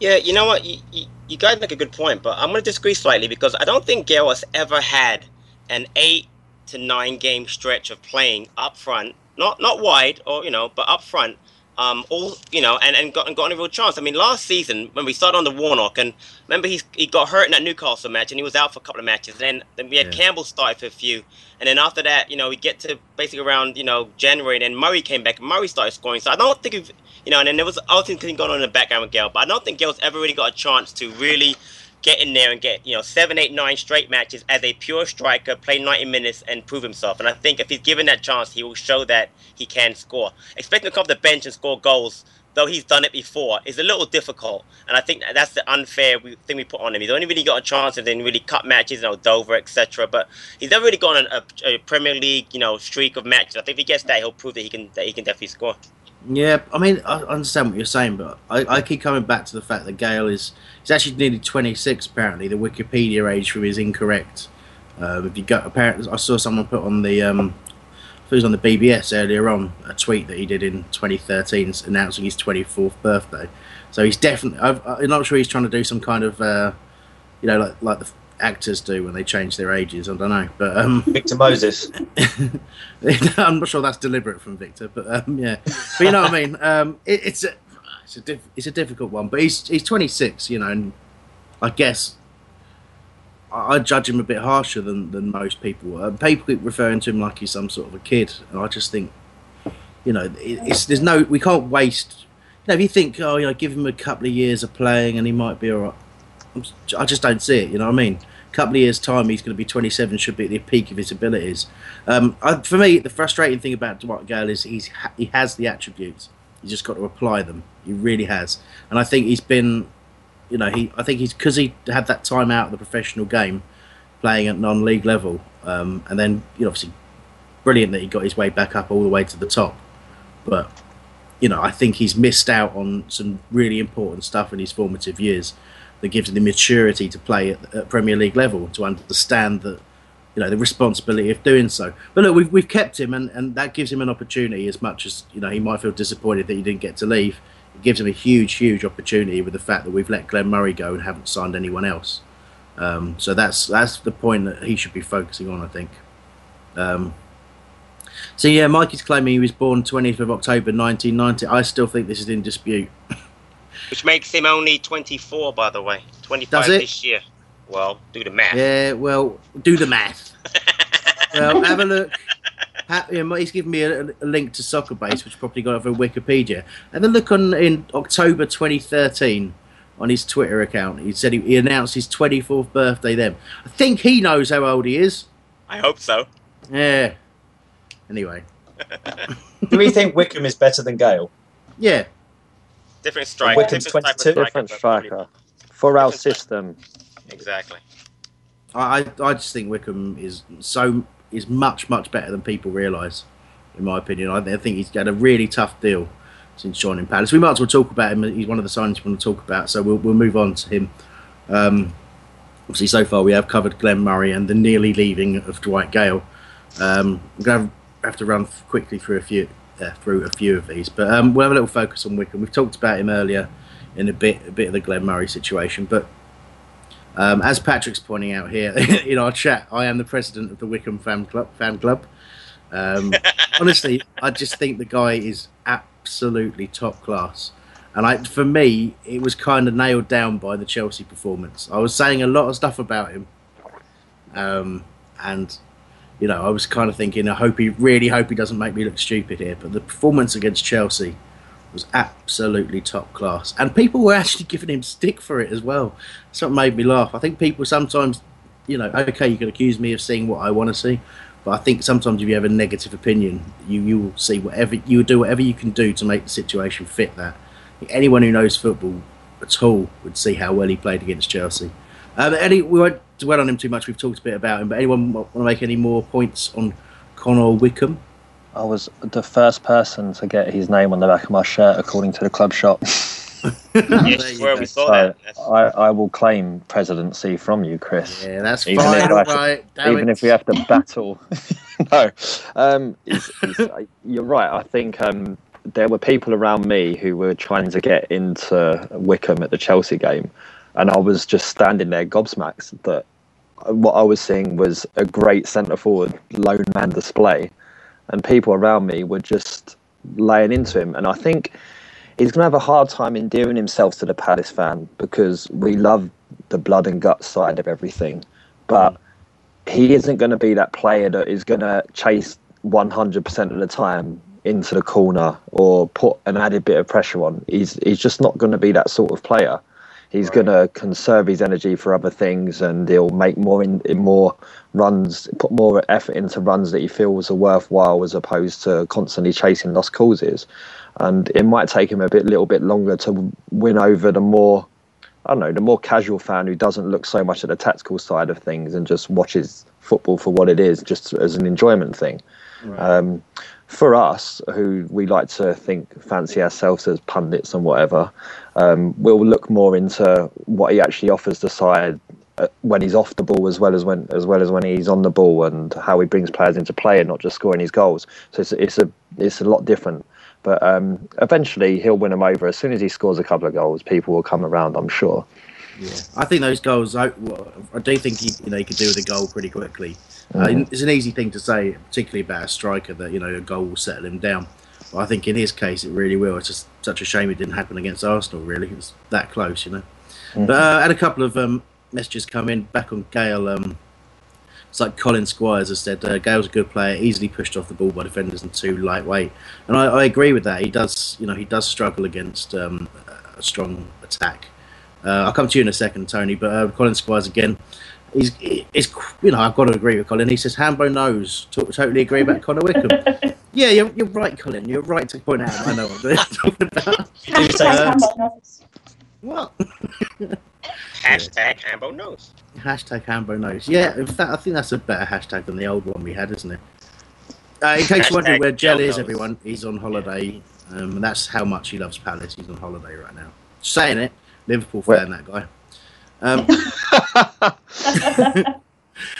Yeah, you know what? You, you, you guys make a good point, but I'm going to disagree slightly because I don't think Gayle has ever had an eight to nine game stretch of playing up front, not not wide or you know, but up front. Um, all you know, and and got and got a real chance. I mean, last season when we started on the Warnock, and remember he he got hurt in that Newcastle match, and he was out for a couple of matches. Then then we had yeah. Campbell started for a few, and then after that, you know, we get to basically around you know January, and then Murray came back. and Murray started scoring, so I don't think you know, and then there was other things going on in the background with Gayle, but I don't think Gayle's ever really got a chance to really get in there and get you know seven, eight, nine straight matches as a pure striker, play 90 minutes and prove himself. And I think if he's given that chance, he will show that he can score. Expecting to come off the bench and score goals, though he's done it before, is a little difficult. And I think that's the unfair thing we put on him. He's only really got a chance in really cut matches, you know, Dover, etc. But he's never really gone a, a, Premier League, you know, streak of matches. I think if he gets that, he'll prove that he can that he can definitely score. Yeah, I mean, I understand what you're saying, but I, I keep coming back to the fact that Gayle is he's actually nearly 26. Apparently, the Wikipedia age for him is incorrect. Uh, if you go, apparently, I saw someone put on the um, it was on the BBS earlier on a tweet that he did in 2013 announcing his 24th birthday. So he's definitely. i am not sure he's trying to do some kind of, uh, you know, like like the actors do when they change their ages. I don't know, but um, Victor Moses. I'm not sure that's deliberate from Victor, but um, yeah, but you know what I mean. Um, it, it's a it's a diff- it's a difficult one, but he's he's 26, you know, and I guess I, I judge him a bit harsher than than most people. Uh, people keep referring to him like he's some sort of a kid, and I just think, you know, it, it's there's no we can't waste. You know, if you think, oh, you know, give him a couple of years of playing and he might be all right I just don't see it. You know what I mean? A couple of years' time, he's going to be 27. Should be at the peak of his abilities. Um, I, for me, the frustrating thing about Dwight Gayle is he's he has the attributes. He's just got to apply them. He really has, and I think he's been, you know, he I think he's because he had that time out of the professional game, playing at non-league level, um, and then you know, obviously, brilliant that he got his way back up all the way to the top, but you know, I think he's missed out on some really important stuff in his formative years that gives him the maturity to play at, at Premier League level to understand that you know the responsibility of doing so. But look, we've we've kept him, and, and that gives him an opportunity. As much as you know, he might feel disappointed that he didn't get to leave. It gives him a huge, huge opportunity with the fact that we've let Glenn Murray go and haven't signed anyone else. Um, so that's that's the point that he should be focusing on, I think. Um, so yeah, Mike is claiming he was born 20th of October 1990. I still think this is in dispute. Which makes him only 24, by the way. 25 this year. Well, do the math. Yeah, well, do the math. well, have a look. He's given me a, a, link to Soccer Base, which probably got over Wikipedia. And then look on in October 2013 on his Twitter account. He said he, he announced his 24th birthday then. I think he knows how old he is. I hope so. Yeah. Anyway. Do we think Wickham is better than Gayle? Yeah. Different striker. Different, striker, different striker for our system. Exactly. I I just think Wickham is so is much much better than people realise. In my opinion, I, I think he's got a really tough deal since joining Palace. We might as well talk about him. He's one of the signings we want to talk about, so we'll we'll move on to him. Um, obviously, so far we have covered Glenn Murray and the nearly leaving of Dwight Gayle. Um, I'm going to have to run quickly through a few uh, through a few of these. But um, we'll have a little focus on Wickham. We've talked about him earlier in a bit a bit of the Glenn Murray situation, but um, as Patrick's pointing out here in our chat, I am the president of the Wickham fan club. Fan club. Um, honestly, I just think the guy is absolutely top class. And I, for me, it was kind of nailed down by the Chelsea performance. I was saying a lot of stuff about him, um, and you know, I was kind of thinking, I hope he really hope he doesn't make me look stupid here. But the performance against Chelsea was absolutely top class, and people were actually giving him stick for it as well. Something made me laugh. I think people sometimes, you know, okay, you can accuse me of seeing what I want to see, but I think sometimes if you have a negative opinion, you you will see whatever you will do whatever you can do to make the situation fit that. Anyone who knows football at all would see how well he played against Chelsea. Um, Eddie, we won't dwell on him too much. We've talked a bit about him, but anyone want to make any more points on Connor Wickham. I was the first person to get his name on the back of my shirt, according to the club shop. yes, where we saw So that. I, I will claim presidency from you, Chris. Yeah, that's Even fine. if I have to- right. Even it. if we have to battle. no, um, it's, it's, you're right. I think um, there were people around me who were trying to get into Wickham at the Chelsea game, and I was just standing there gobsmacked that what I was seeing was a great centre forward lone man display, and people around me were just laying into him. And I think he's going to have a hard time endearing himself to the Palace fan because we love the blood and guts side of everything, but he isn't going to be that player that is going to chase 100% of the time into the corner or put an added bit of pressure on. He's he's just not going to be that sort of player. He's going to conserve his energy for other things, and he'll make more in, in more runs, put more effort into runs that he feels are worthwhile, as opposed to constantly chasing lost causes. And it might take him a bit, little bit longer to win over the more I don't know, the more casual fan who doesn't look so much at the tactical side of things and just watches football for what it is, just as an enjoyment thing. Um, for us, who we like to think fancy ourselves as pundits and whatever, um, we'll look more into what he actually offers the side uh, when he's off the ball as well as when as well as when he's on the ball and how he brings players into play and not just scoring his goals. So it's, it's a it's a lot different. But um, eventually he'll win them over. As soon as he scores a couple of goals, people will come around. I'm sure. Yeah, I think those goals. I, I do think he, you know, he could do with a goal pretty quickly. Uh, Mhm. it's an easy thing to say, particularly about a striker that you know a goal will settle him down. But I think in his case, it really will. It's just such a shame it didn't happen against Arsenal. Really, it was that close, you know. Mhm. But uh, I had a couple of um, messages come in back on Gayle. Um, it's like Colin Squires has said, uh, Gayle's a good player, easily pushed off the ball by defenders and too lightweight. And I, I agree with that. He does, you know, he does struggle against um, a strong attack. Uh, I'll come to you in a second, Tony. But uh, Colin Squires again. He's, he's, you know, I've got to agree with Colin. He says Hambo knows. To- totally agree about Connor Wickham. yeah, you're, you're right, Colin. You're right to point out. I know what I'm talking about. Hashtag Hambo knows. What? Hashtag Hambo knows. Hashtag Hambo knows. Yeah, in fact, I think that's a better hashtag than the old one we had, isn't it? Uh, in case you're wondering where Jell Jell is, knows. everyone, he's on holiday. Um, and that's how much he loves Palace. He's on holiday right now. Saying it, Liverpool fan, that guy. Um,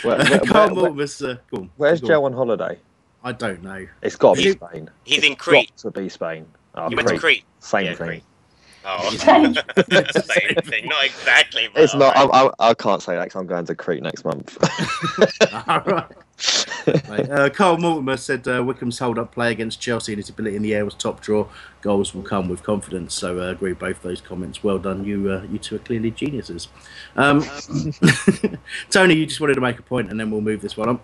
Where, where, Carl where- Mortimer's, uh, on, where's go on. Joe on holiday? I don't know. It's got to be Spain. He's in It's Crete. Got to be Spain. Oh, He went to Crete. Same Yeah, thing. Crete. Oh, same thing. Not exactly. It's not. alright. I, I, I can't say that 'cause I'm going to Crete next month. All right. Right, Uh, Carl Mortimer said uh, Wickham's hold up play against Chelsea and his ability in the air was top draw. Goals will come with confidence. So uh, agree with both those comments. Well done. You uh, you two are clearly geniuses. Um, Tony, you just wanted to make a point and then we'll move this one on.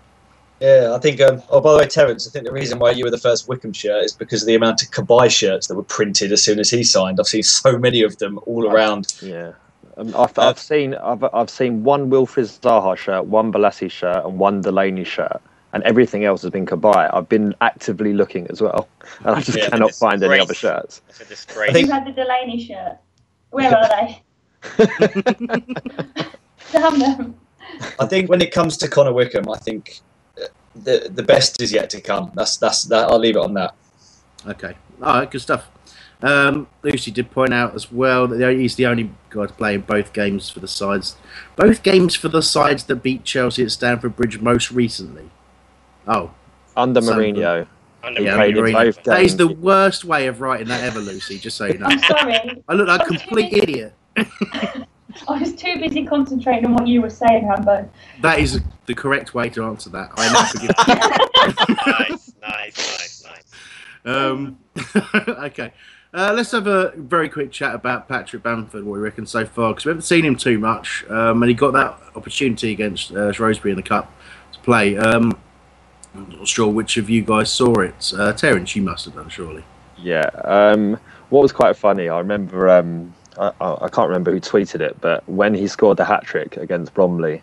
Yeah, I think. Um, oh, by the way, Terence, I think the reason why you were the first Wickham shirt is because of the amount of Cabaye shirts that were printed as soon as he signed. I've seen so many of them all around. yeah. Um, I've, I've seen I've, I've seen one Wilfried Zaha shirt, one Bolasie shirt, and one Delaney shirt, and everything else has been Cabaye. I've been actively looking as well, and I just Yeah, cannot it's find any other shirts. It's a disgrace. Who had the Delaney shirt? Where are they? Damn them. I think when it comes to Connor Wickham, I think uh, the the best is yet to come. That's that's that. I'll leave it on that. Okay. All right, good stuff. Um, Lucy did point out as well that he's the only guy to play in both games for the sides. Both games for the sides that beat Chelsea at Stamford Bridge most recently. Oh, Under Sunderland. Mourinho, Under Yeah, played in Mourinho. both that is games. the worst way of writing that ever, Lucy. Just so you know. I'm sorry. I look like a complete idiot. I was too busy concentrating on what you were saying, Hambo. That is the correct way to answer that. I now forgive. nice, nice, nice, nice. Um, okay. Uh, let's have a very quick chat about Patrick Bamford, what we reckon so far, because we haven't seen him too much, um, and he got that opportunity against uh, Shrewsbury in the Cup to play. Um, I'm not sure which of you guys saw it. Uh, Terence, you must have done, surely. Yeah. Um, what was quite funny, I remember, um, I, I can't remember who tweeted it, but when he scored the hat trick against Bromley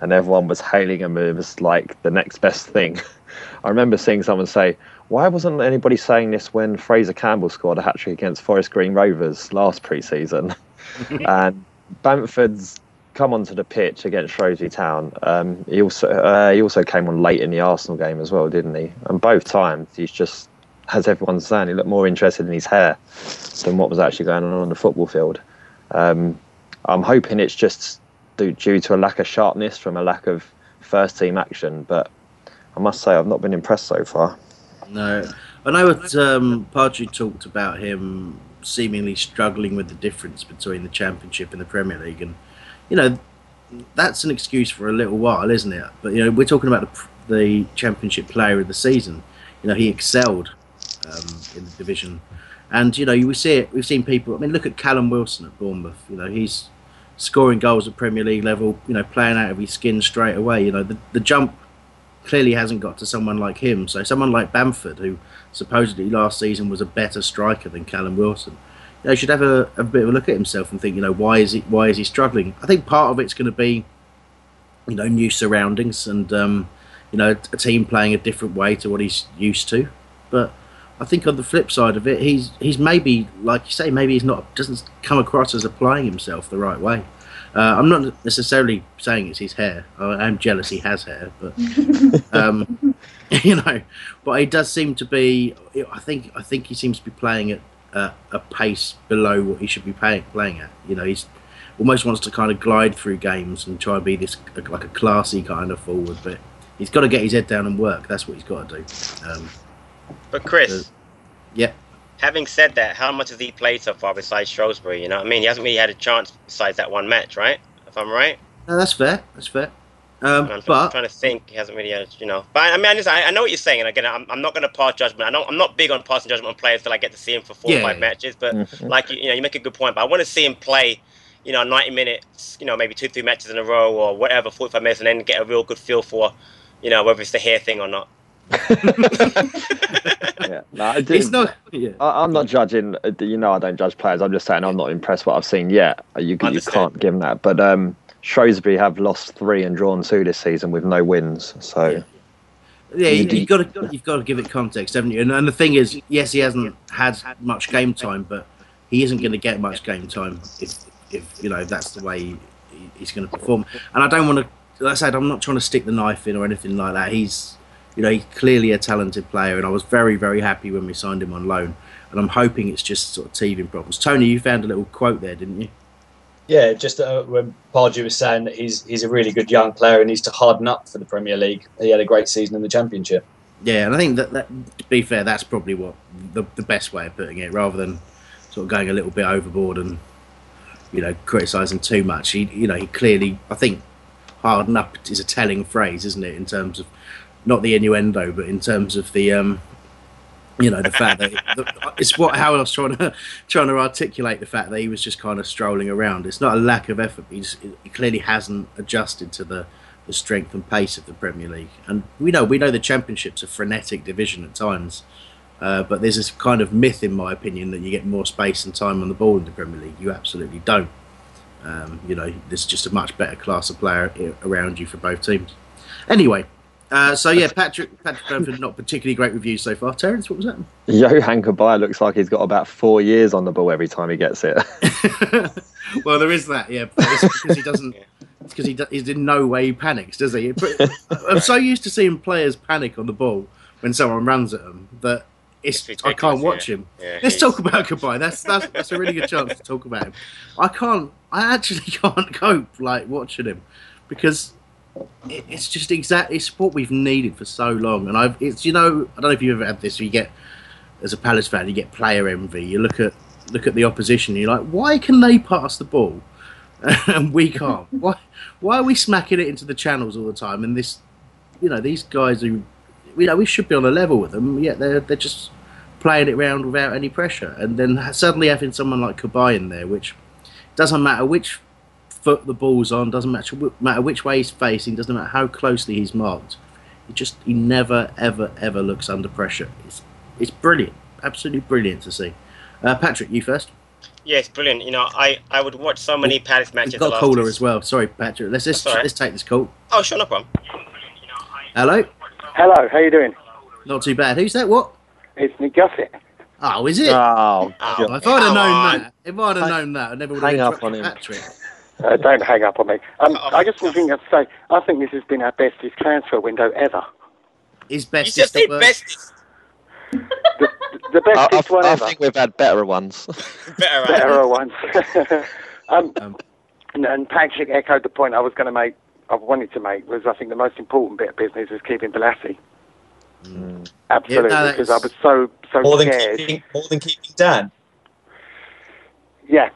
and everyone was hailing him as like the next best thing, I remember seeing someone say, why wasn't anybody saying this when Fraizer Campbell scored a hat trick against Forest Green Rovers last pre season? and Bamford's come onto the pitch against Shrewsbury Town. Um, he also uh, he also came on late in the Arsenal game as well, didn't he? And both times he's just, as everyone's saying, he looked more interested in his hair than what was actually going on on the football field. Um, I'm hoping it's just due to a lack of sharpness from a lack of first team action, but I must say I've not been impressed so far. No, I know um, Partridge talked about him seemingly struggling with the difference between the Championship and the Premier League, and you know that's an excuse for a little while, isn't it? But you know we're talking about the, the Championship Player of the season. You know he excelled um, in the division, and you know we see it. We've seen people. I mean, look at Callum Wilson at Bournemouth. You know he's scoring goals at Premier League level. You know playing out of his skin straight away. You know the the jump clearly hasn't got to someone like him. So someone like Bamford, who supposedly last season was a better striker than Callum Wilson, you know, should have a, a bit of a look at himself and think, you know, why is he why is he struggling? I think part of it's going to be, you know, new surroundings and um, you know a team playing a different way to what he's used to. But I think on the flip side of it, he's he's maybe like you say, maybe he's not doesn't come across as applying himself the right way. Uh, I'm not necessarily saying it's his hair. I am jealous he has hair, but um, you know, but he does seem to be. I think I think he seems to be playing at uh, a pace below what he should be pay, playing at. You know, he's almost wants to kind of glide through games and try and be this like a classy kind of forward, but he's got to get his head down and work. That's what he's got to do. Um, but Chris, yeah. Having said that, how much has he played so far besides Shrewsbury? You know, what I mean, he hasn't really had a chance besides that one match, right? If I'm right. No, that's fair. That's fair. Um, I'm but trying to think. He hasn't really, had, you know. But I mean, I, just, I, I know what you're saying, and again, I'm, I'm not going to pass judgment. I know I'm not big on passing judgment on players till I get to see him for four Yeah. or five matches. But Mhm. like you, you know, you make a good point. But I want to see him play, you know, 90 minutes, you know, maybe two, three matches in a row or whatever, 45 minutes, and then get a real good feel for, you know, whether it's the hair thing or not. Yeah, no, I do, it's not. Yeah. I, I'm not judging. uh, You know, I don't judge players. I'm just saying I'm not impressed what I've seen yet. Uh, You, you can't give them that. But um, Shrewsbury have lost three and drawn two this season with no wins. So Yeah, You you, you've got to you've got to give it context, haven't you? And, and the thing is, yes, he hasn't had much game time, but he isn't going to get much game time if if you know that's the way he, he's going to perform. And I don't want to. Like I said, I'm not trying to stick the knife in or anything like that. He's you know he's clearly a talented player, and I was very very happy when we signed him on loan. And I'm hoping it's just sort of teething problems. Tony, you found a little quote there, didn't you? Yeah, just uh, when Pardew was saying that he's he's a really good young player and needs to harden up for the Premier League. He had a great season in the Championship. Yeah, and I think that, that to be fair, that's probably what the, the best way of putting it, rather than sort of going a little bit overboard and you know criticising too much. He, you know, he clearly, I think, harden up is a telling phrase, isn't it? In terms of not the innuendo, but in terms of the um, you know, the fact that the, it's what how I was trying to trying to articulate the fact that he was just kind of strolling around. It's not a lack of effort. He, just, he clearly hasn't adjusted to the, the strength and pace of the Premier League. And we know we know the Championship's a frenetic division at times. Uh, but there's this kind of myth, in my opinion, that you get more space and time on the ball in the Premier League. You absolutely don't. Um, you know, there's just a much better class of player around you for both teams. Anyway, uh, so yeah, Patrick Patrick Bamford, not particularly great reviews so far. Terence, what was that? Yohan Cabaye looks like he's got about four years on the ball every time he gets it. well, there is that, yeah. But it's because he doesn't. It's because he do, he's in no way panics, does he? But I'm so used to seeing players panic on the ball when someone runs at them that it's, It's I can't watch yeah. him. Yeah, Let's he's- talk about Cabaye. That's, that's that's a really good chance to talk about him. I can't. I actually can't cope like watching him because it, it's just exactly it's what we've needed for so long. And I've it's you know I don't know if you've ever had this. You get as a Palace fan, you get player envy. You look at look at the opposition. You're like, why can they pass the ball and we can't? Why why are we smacking it into the channels all the time? And this, you know, these guys who, you know, we should be on a level with them. Yet they're they're just playing it around without any pressure. And then suddenly having someone like Cabaye in there, which doesn't matter which foot the ball's on, doesn't matter matter which way he's facing, doesn't matter how closely he's marked. He just he never ever ever looks under pressure. It's it's brilliant, absolutely brilliant to see. Uh, Patrick, you first. Yeah, it's brilliant. You know, I, I would watch so many Palace matches. We've got the a caller as well. Sorry, Patrick. Let's let's, That's all right. let's take this call. Oh, sure, no problem. Hello. Hello, how you doing? Not too bad. Who's that? What? It's Nick Gussett. Oh, is it? Oh, Oh, if I'd have known on. that, if I'd have known that, I never would hang have up on him. Patrick. Uh, don't hang up on me. Um, I just was thinking to say, I think this has been our bestest transfer window ever. Is best You just the said bestest. The I, I, bestest one I ever. think we've had better ones. Better, Better ones. um, and, and Patrick echoed the point I was going to make. I wanted to make was I think the most important bit of business is keeping Bolasie. Absolutely, Yeah, no, because I was so so More than keeping, more than keeping Dann. Yeah.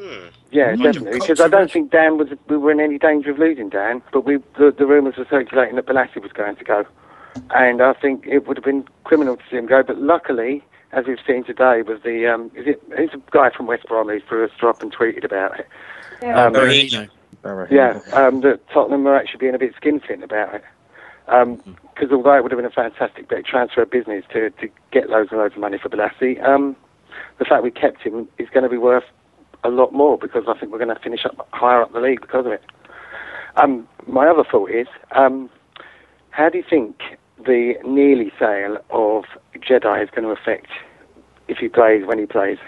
Hmm. Yeah, definitely. Because I don't think Dann was. We were in any danger of losing Dann, but we the, the rumours were circulating that Bolasie was going to go, and I think it would have been criminal to see him go. But luckily, as we've seen today, with the um, is it? It's a guy from West Brom who threw a strop and tweeted about it. Um, Yeah, um, that Tottenham are actually being a bit skinflint about it. Because although it would have been a fantastic bit of transfer business to, to get loads and loads of money for Bolasie, um, the fact we kept him is going to be worth a lot more because I think we're going to finish up higher up the league because of it. Um, my other thought is, um, how do you think the nearly sale of Jedi is going to affect if he plays when he plays?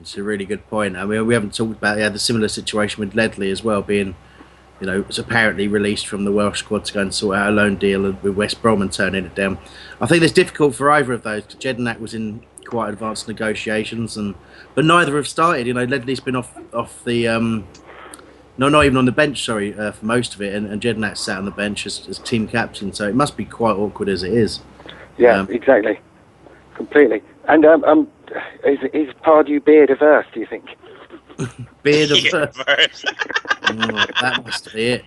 It's a really good point. I mean, we haven't talked about yeah, the similar situation with Ledley as well, being, you know, was apparently released from the Welsh squad to go and sort out a loan deal with West Brom and turning it down. I think it's difficult for either of those. Jedinak was in quite advanced negotiations, and but neither have started. You know, Ledley's been off off the. Um, no, not even on the bench. Sorry, uh, for most of it, and, and Jedinak sat on the bench as, as team captain. So it must be quite awkward as it is. Yeah, Um, exactly, completely. And um, um, is is Pardew beard averse? Do you think? Beard of oh, that must be it.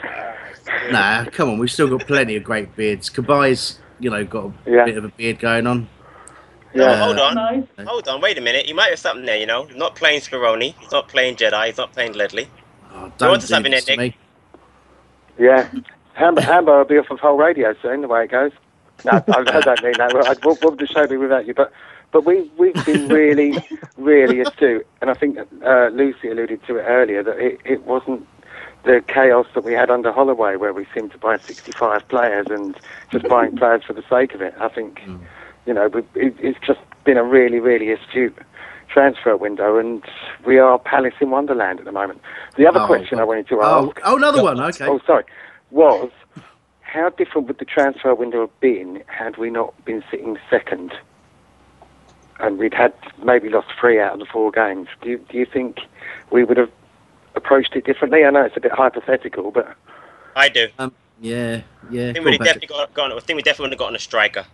Nah, come on, we've still got plenty of great beards. Cabaye's, you know, got a Yeah. bit of a beard going on. No, Uh, hold on. Hold on, wait a minute. You might have something there, you know. He's not playing Speroni, he's not playing Jedi, he's not playing Ledley. Oh, don't want do something there, this to Nick? me. Yeah, Hambo, Hambo will be off of whole radio soon. The way it goes. No, I, I don't mean that. I'd, what, what would the show be without you? But but we we've been really really astute, and I think uh, Lucy alluded to it earlier that it, it wasn't the chaos that we had under Holloway, where we seemed to buy 65 players and just buying players for the sake of it. I think you know it's just been a really really astute transfer window, and we are Palace in Wonderland at the moment. The other Oh, question I wanted to oh, ask. oh, another one, okay. Oh, sorry. Was how different would the transfer window have been had we not been sitting second, and we'd had maybe lost three out of the four games? Do you, do you think we would have approached it differently? I know it's a bit hypothetical, but I do. Um, yeah, yeah. I think we on, Patrick. definitely got, gone. I think we definitely would have gotten a striker.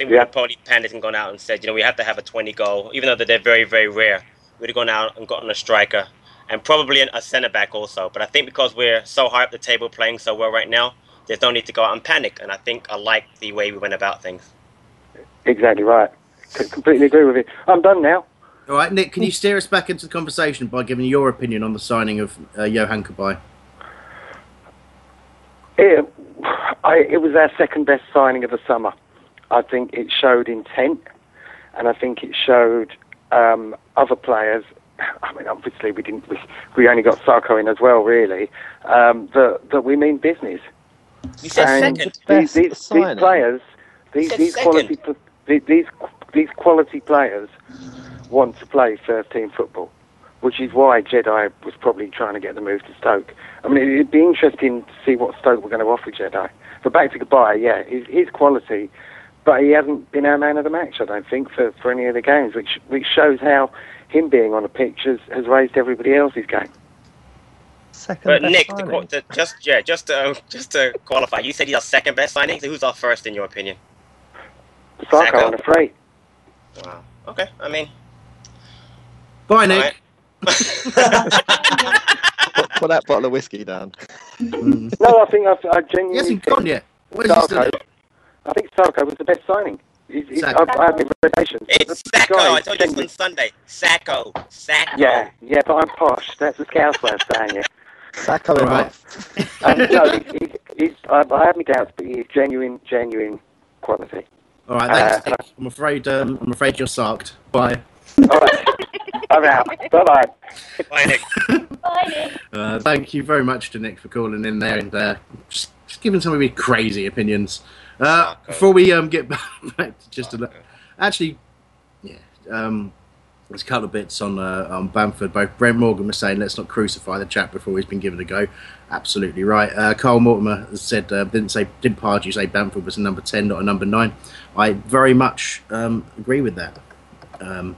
I think we would have probably panicked and gone out and said, you know, we have to have a 20 goal, even though they're very, very rare. We'd have gone out and gotten a striker and probably a centre back also. But I think because we're so high up the table playing so well right now, there's no need to go out and panic. And I think I like the way we went about things. exactly right. C- completely agree with you. I'm done now. All right, Nick, can you steer us back into the conversation by giving your opinion on the signing of uh, Yohan Cabaye? It, I, it was our second best signing of the summer. I think it showed intent, and I think it showed um, other players. I mean, obviously we didn't. We, we only got Sarko in as well, really. Um, that that we mean business. You said and second. These, these, these signing. players, these, said these second. quality, these, these these quality players want to play first team football, which is why Jedi was probably trying to get the move to Stoke. I mean, it'd be interesting to see what Stoke were going to offer Jedi. But back to Cabaye, yeah, his, he's quality, but he hasn't been our man of the match, I don't think, for, for any of the games, which which shows how him being on the pitch has, has raised everybody else's game. Second But best Nick, the, signing. the, just yeah, just to, just to qualify, you said he's our second best signing. So who's our first in your opinion? Sarko, Sacco. I'm afraid. Wow. Okay. I mean, Bye, Nick. put, put that bottle of whiskey down. Mm. No, I think I, I genuinely. He hasn't gone yet. Where's he still Sarko, I think Sarko was the best signing. He's, he's, Sacco. I've, I have reservations. it's Sacco. I told you this on Sunday. Sacco. Sacco. Yeah, yeah, but I'm posh. That's a scouse way of saying it. Sacco All right. Um, no, he's, he's, he's, I, I have my doubts, but he's genuine, genuine quality. All right, thanks, Uh, Nick. I'm afraid. Um, I'm afraid you're sarked. Bye. All right, I'm out. Bye bye. Bye, Nick. Bye, Nick. Uh, thank you very much to Nick for calling in there and uh, just, just giving some of your crazy opinions. Uh, before we um, get back to just a li- actually, yeah, um, There's a couple of bits on uh, on Bamford. Both Brent Morgan was saying, "Let's not crucify the chap before he's been given a go." Absolutely right. Uh, Carl Mortimer said, uh, "Didn't say didn't Pardew say Bamford was a number ten, not a number nine. I very much um, agree with that. Um,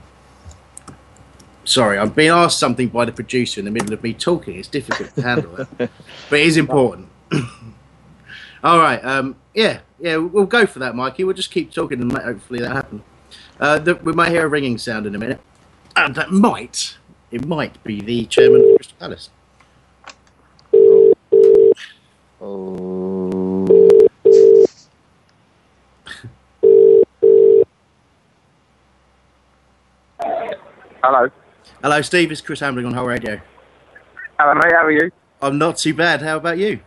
sorry, I'm being asked something by the producer in the middle of me talking. It's difficult to handle that, but it is important. All right. Um, yeah, yeah, we'll go for that, Mikey. We'll just keep talking and hopefully that happens. Uh, the, we might hear a ringing sound in a minute, and that might it might be the chairman of Crystal Palace. Oh. Hello. Hello, Steve. It's Chris Hambling on Whole Radio. Hello, mate. How are you? I'm not too bad. How about you?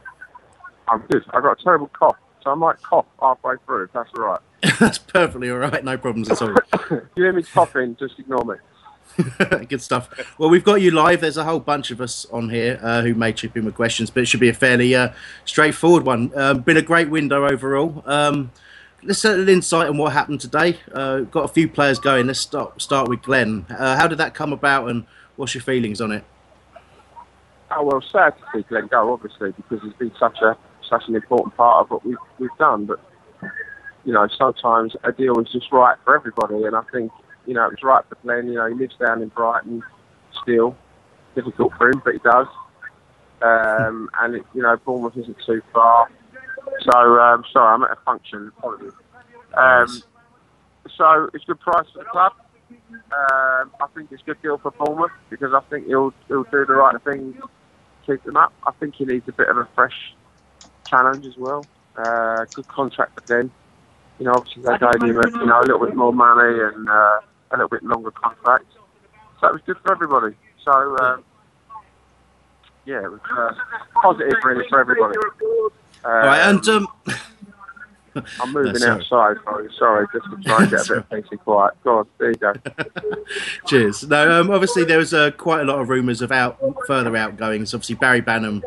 I'm good. I've got a terrible cough, so I might cough halfway through, if that's all right. That's perfectly all right. No problems at all. if you hear me coughing, just ignore me. Good stuff. Well, we've got you live. There's a whole bunch of us on here uh, who may chip in with questions, but it should be a fairly uh, straightforward one. Um, been a great window overall. Um, let's get an insight on what happened today. Uh, got a few players going. Let's start start with Glenn. Uh, how did that come about, and what's your feelings on it? Oh well, sad to see Glenn go, obviously, because he's been such a such an important part of what we've we've done. But you know, sometimes a deal is just right for everybody, and I think you know it was right for Glenn. You know, he lives down in Brighton still. Difficult for him, but he does. Um, and it, you know, Bournemouth isn't too far. So um, sorry, I'm at a function. Apologies. Um, so it's a good price for the club. Um, I think it's a good deal for Bournemouth because I think he'll he'll do the right thing, keep them up. I think he needs a bit of a fresh challenge as well. Uh, good contract for them. You know, obviously they gave him a, you know a little bit more money and uh, a little bit longer contract. So it was good for everybody. So um, yeah, it was uh, positive really for everybody. All right, and um, I'm moving No, sorry. outside. Sorry, sorry, just to try and get a bit of peace and quiet. Go on, there you go. Cheers. No, um, obviously there was uh, quite a lot of rumours of out further outgoings. Obviously Barry Bannan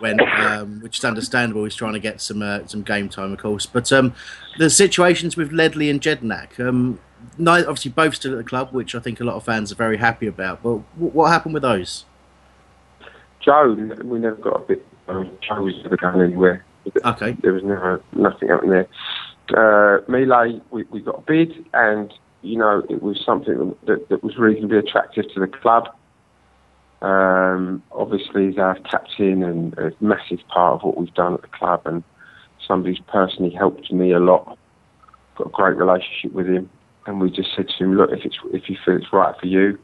went, um, which is understandable. He's trying to get some uh, some game time, of course. But um, the situations with Ledley and Jedinak, um, obviously both still at the club, which I think a lot of fans are very happy about. But what happened with those? Joe, we never got a bit. Um, Joe was never going anywhere. Okay. There was never nothing happening there. Uh, Mile, we, we got a bid, and you know it was something that, that was reasonably attractive to the club. Um, obviously, he's our captain and a massive part of what we've done at the club, and somebody's personally helped me a lot. Got a great relationship with him, and we just said to him, "Look, if it's if you feel it's right for you,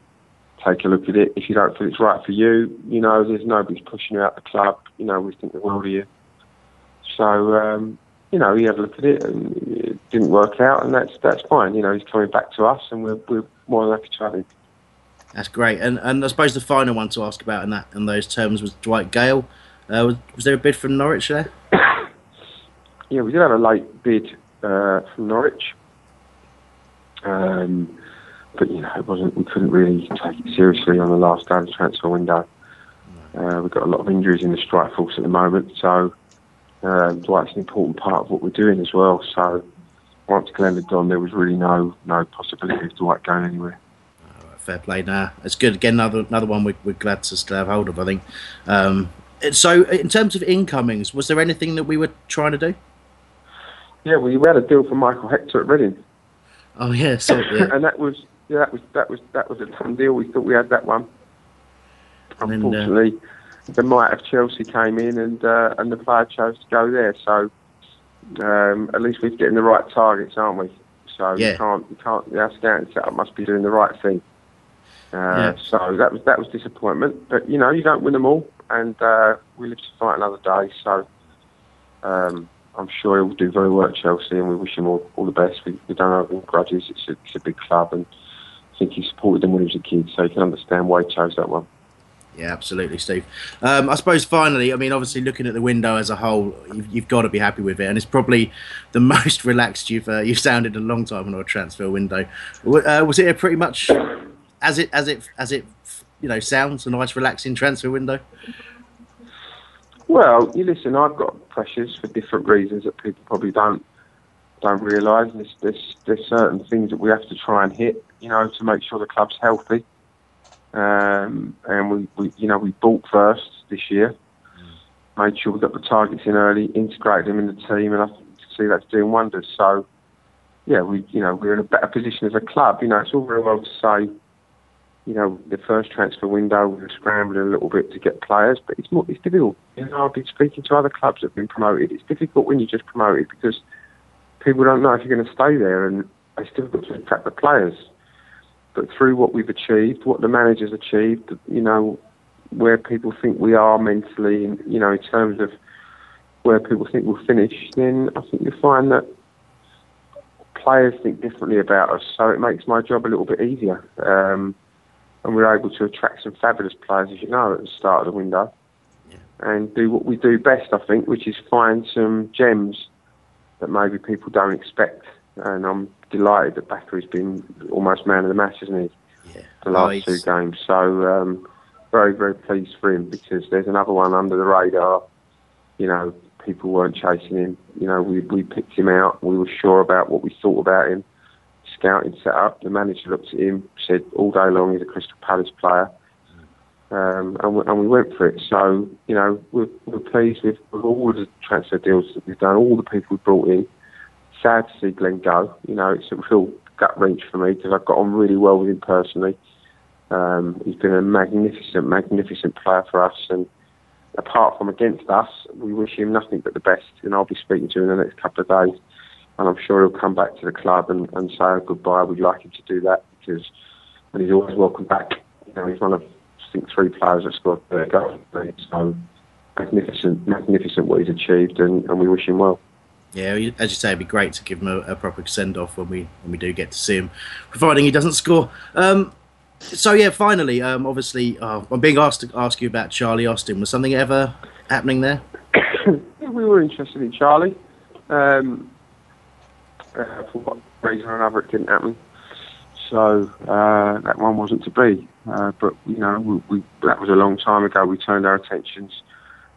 take a look at it. If you don't feel it's right for you, you know, there's nobody's pushing you out of the club. You know, we think the world of you." So, um, you know, he had a look at it and it didn't work out, and that's that's fine. You know, he's coming back to us, and we're we're more than happy to have him. That's great. And and I suppose the final one to ask about in that in those terms was Dwight Gayle. Uh, was, was there a bid from Norwich there? Yeah, we did have a late bid uh, from Norwich, um, but you know, it wasn't. We couldn't really take it seriously on the last day of the transfer window. Uh, we've got a lot of injuries in the strike force at the moment, so um, Dwight's an important part of what we're doing as well. So once Glenn had gone, there was really no no possibility of Dwight going anywhere. Fair play. Now it's good. Again, another another one we, we're glad to still have hold of. I think. Um, so, in terms of incomings, was there anything that we were trying to do? Yeah, well, we had a deal for Michael Hector at Reading. Oh yeah, so, yeah. and that was yeah, that was that was that was a done deal. We thought we had that one. And then, uh, Unfortunately, the might of Chelsea came in and uh, and the player chose to go there. So um, at least we're getting the right targets, aren't we? So Yeah. you can't you can't our scouting setup must be doing the right thing. Uh, Yeah. So that was that was disappointment, but you know you don't win them all, and uh, we live to fight another day. So um, I'm sure he'll do very well at Chelsea, and we wish him all, all the best. We, we don't have any grudges. It's a, it's a big club, and I think he supported them when he was a kid, so you can understand why he chose that one. Yeah, absolutely, Steve. Um, I suppose finally, I mean, obviously, looking at the window as a whole, you've, you've got to be happy with it, and it's probably the most relaxed you've uh, you've sounded in a long time on a transfer window. W- Uh, was it a pretty much as it as it as it you know sounds a nice relaxing transfer window? Well, you listen. I've got pressures for different reasons that people probably don't don't realise. There's, there's there's certain things that we have to try and hit. you know, to make sure the club's healthy. Um, and we, we, you know, we bought first this year, made sure we got the targets in early, integrated them in the team, and I see that's doing wonders. So, yeah, we, you know, we're in a better position as a club. You know, it's all very well to say, you know, the first transfer window we were scrambling a little bit to get players, but it's more, it's difficult. You know, I've been speaking to other clubs that have been promoted. It's difficult when you just promoted because people don't know if you're going to stay there, and it's difficult to attract the players. But through what we've achieved, what the managers achieved, you know, where people think we are mentally, you know, in terms of where people think we'll finish, then I think you'll find that players think differently about us. So it makes my job a little bit easier. Um, and we're able to attract some fabulous players, as you know, at the start of the window. And do what we do best, I think, which is find some gems that maybe people don't expect. And I'm delighted that Bakary's been almost man of the match, hasn't he? Yeah. The last two games. So um, very, very pleased for him because there's another one under the radar. You know, people weren't chasing him. You know, we, we picked him out. We were sure about what we thought about him. Scouting set up. The manager looked at him, said all day long he's a Crystal Palace player. Um, and, we, and we went for it. So, you know, we're, we're pleased with, with all the transfer deals that we've done, all the people we've brought in. Sad to see Glenn go. You know, it's a real gut wrench for me because I've got on really well with him personally. Um, he's been a magnificent, magnificent player for us. And apart from against us, we wish him nothing but the best. And I'll be speaking to him in the next couple of days. And I'm sure he'll come back to the club and, and say goodbye. We'd like him to do that because, and he's always welcome back. You know, he's one of I think three players that scored their goal. So magnificent, magnificent what he's achieved, and, and we wish him well. Yeah, as you say, it'd be great to give him a, a proper send off when we when we do get to see him, providing he doesn't score. Um, so yeah, finally, um, obviously, uh, I'm being asked to ask you about Charlie Austin. Was something ever happening there? we were interested in Charlie. Um, uh, for what reason or another, it didn't happen. So uh, that one wasn't to be. Uh, but you know, we, we, that was a long time ago. We turned our attentions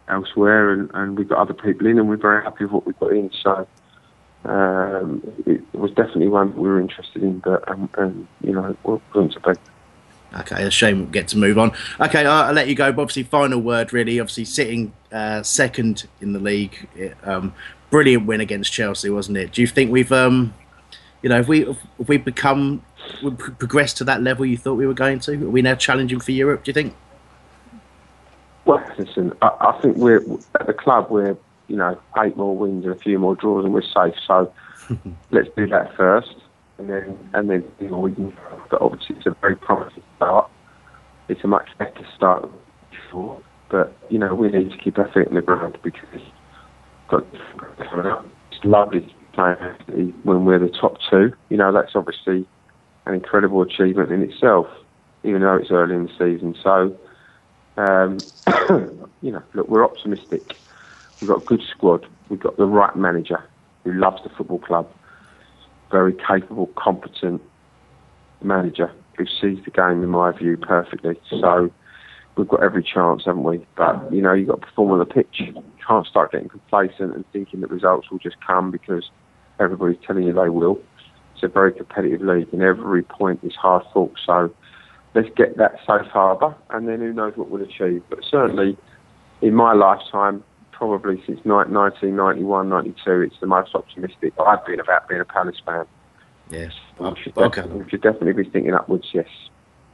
elsewhere, and, and we got other people in, and we're very happy with what we got in. So um, it, it, was definitely one we were interested in, but um, and you know, it wasn't to be. Okay, a shame we get to move on. Okay, I'll, I'll let you go. But obviously, final word really. Obviously, sitting uh, second in the league, it, um, brilliant win against Chelsea, wasn't it? Do you think we've, um, you know, if we if we become we progressed to that level you thought we were going to? Are we now challenging for Europe? Do you think? Well, listen, I, I think we're at the club. We're you know eight more wins and a few more draws, and we're safe. So let's do that first, and then and then you know, we can. But obviously, it's a very promising start. It's a much better start than before, but you know we need to keep our feet in the ground because got coming up. It's lovely to play when we're the top two. You know that's obviously an incredible achievement in itself, even though it's early in the season. So, um, you know, look, we're optimistic. We've got a good squad. We've got the right manager who loves the football club. Very capable, competent manager who sees the game, in my view, perfectly. So we've got every chance, haven't we? But you know, you've got to perform on the pitch. You can't start getting complacent and thinking that results will just come because everybody's telling you they will It's a very competitive league, and every point is hard fought. So let's get that safe harbour, and then who knows what we'll achieve. But certainly, in my lifetime, probably since 1991, 92, it's the most optimistic I've been about being a Palace fan. Yes. We should, okay. we should definitely be thinking upwards, yes.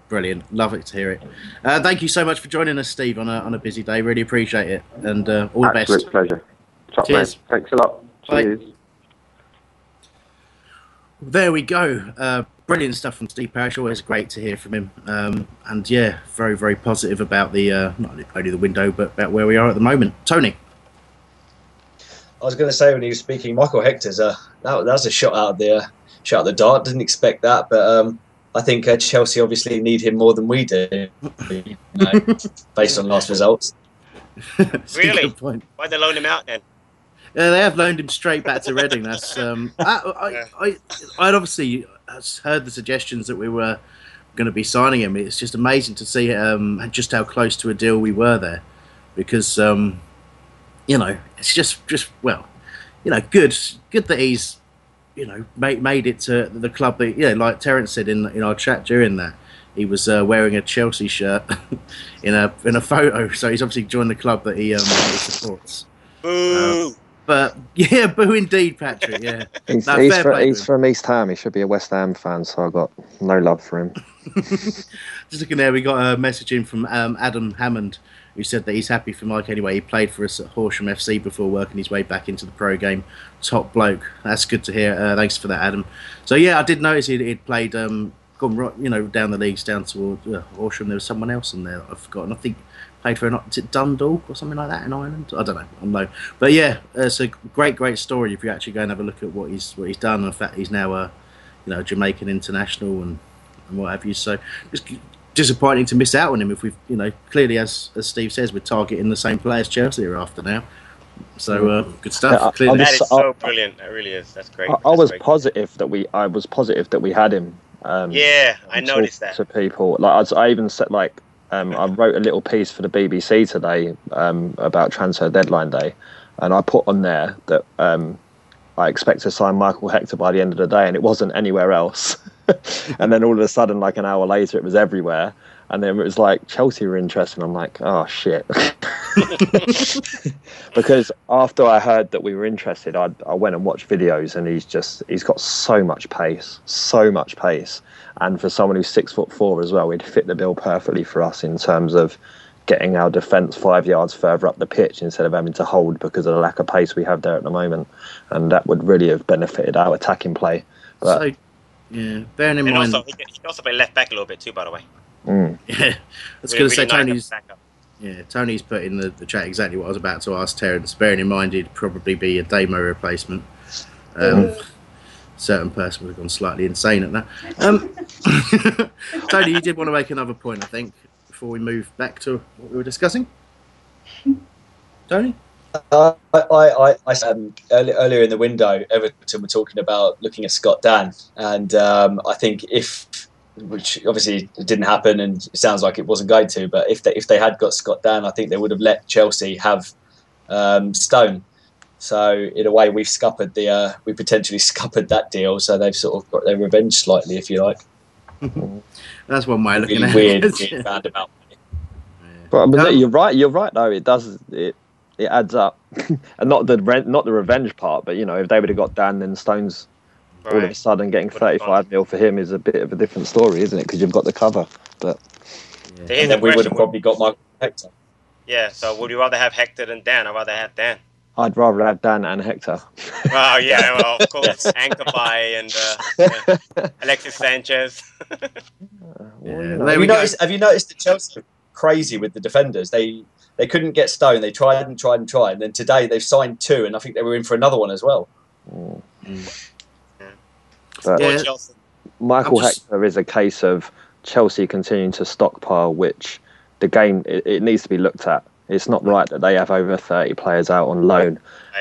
Brilliant. Love it to hear it. Uh, thank you so much for joining us, Steve, on a, on a busy day. Really appreciate it. And uh, all Absolute the best. pleasure. Top Cheers. Man. Thanks a lot. Bye. Cheers. There we go. Uh, brilliant stuff from Steve Parish. Always great to hear from him. Um, and yeah, very, very positive about the uh, not only the window, but about where we are at the moment. Tony. I was going to say when he was speaking, Michael Hector's uh, that, that was a shot out of the uh, shot out of the dart. Didn't expect that, but um, I think uh, Chelsea obviously need him more than we do, you know, based on last results. really? Why they loan him out then? Yeah, they have loaned him straight back to Reading. That's um, I, I, I, I'd obviously heard the suggestions that we were going to be signing him. It's just amazing to see um, just how close to a deal we were there, because um, you know it's just just well, you know, good good that he's you know, made made it to the club that yeah, like Terence said in in our chat during that. He was uh, wearing a Chelsea shirt in a in a photo, so he's obviously joined the club that he, um, he supports. Boo! But yeah, boo indeed, Patrick. Yeah, He's, No, he's, fair fr- play to he's from East Ham. He should be a West Ham fan, so I got no love for him. Just looking there, we got a message in from um, Adam Hammond, who said that he's happy for Mike anyway. He played for us at Horsham FC before working his way back into the pro game. Top bloke. That's good to hear. Uh, thanks for that, Adam. So yeah, I did notice he'd, he'd played, um, gone right, you know, down the leagues down toward uh, Horsham. There was someone else in there that I've forgotten. I think played for an, it Dundalk or something like that in Ireland. I don't know. I know. But yeah, it's a great, great story if you actually go and have a look at what he's what he's done. And the fact he's now a, you know, Jamaican international and and what have you. So it's disappointing to miss out on him if we've, you know, clearly as as Steve says, we're targeting the same players Chelsea are after now. So uh, good stuff. Yeah, I- clearly. I That was- is so brilliant. That really is. That's great. I, I That's was great. positive that we. I was positive that we had him. Um, Yeah, I noticed that. to people. Like I, I even said, like um, I wrote a little piece for the BBC today um, about transfer deadline day, and I put on there that um, I expect to sign Michael Hector by the end of the day, and it wasn't anywhere else. and then all of a sudden, like an hour later, it was everywhere. And then it was like Chelsea were interested. And I'm like, oh shit. because after I heard that we were interested, I, I went and watched videos, and he's just he's got so much pace, so much pace, and for someone who's six foot four as well, he'd fit the bill perfectly for us in terms of getting our defence five yards further up the pitch instead of having to hold because of the lack of pace we have there at the moment, and that would really have benefited our attacking play. But so yeah, bearing in And mind, also, he can, he can also play left back a little bit too, by the way. mm, yeah, I was Really- going to say like Tony's. Yeah, Tony's put in the, the chat exactly what I was about to ask Terence. Bearing in mind he'd probably be a Damo replacement. Um, Certain person would have gone slightly insane at that. Um, Tony, you did want to make another point, I think, before we move back to what we were discussing. Tony? I, I, I, I um, early, earlier in the window, Everton were talking about looking at Scott Dann, and um, I think if, which obviously didn't happen, and it sounds like it wasn't going to, but if they if they had got Scott Dann, I think they would have let Chelsea have um, Stone. So in a way, we've scuppered the uh, we potentially scuppered that deal. So they've sort of got their revenge slightly, if you like. That's one way of looking Really at weird, it. weird roundabout. but, but you're right. You're right though. It does. It it adds up, and not the rent, not the revenge part. But you know, if they would have got Dann, then Stones all of a sudden getting 35 mil for him is a bit of a different story, isn't it? Because you've got the cover. But To hear And then we would have probably got Michael Hector. Yeah, so would you rather have Hector than Dann? I'd rather have Dann. I'd rather have Dann and Hector. Well, yeah, well, of course, Anchor by and uh, yeah. Alexis Sanchez. Yeah, Have there you we go. noticed? Have you noticed that Chelsea are crazy with the defenders? They they couldn't get Stone. They tried and tried and tried, and then today they've signed two, and I think they were in for another one as well. Mm. But Yeah. Michael just- Hector is a case of Chelsea continuing to stockpile, which the game it, it needs to be looked at. It's not right that they have over 30 players out on loan,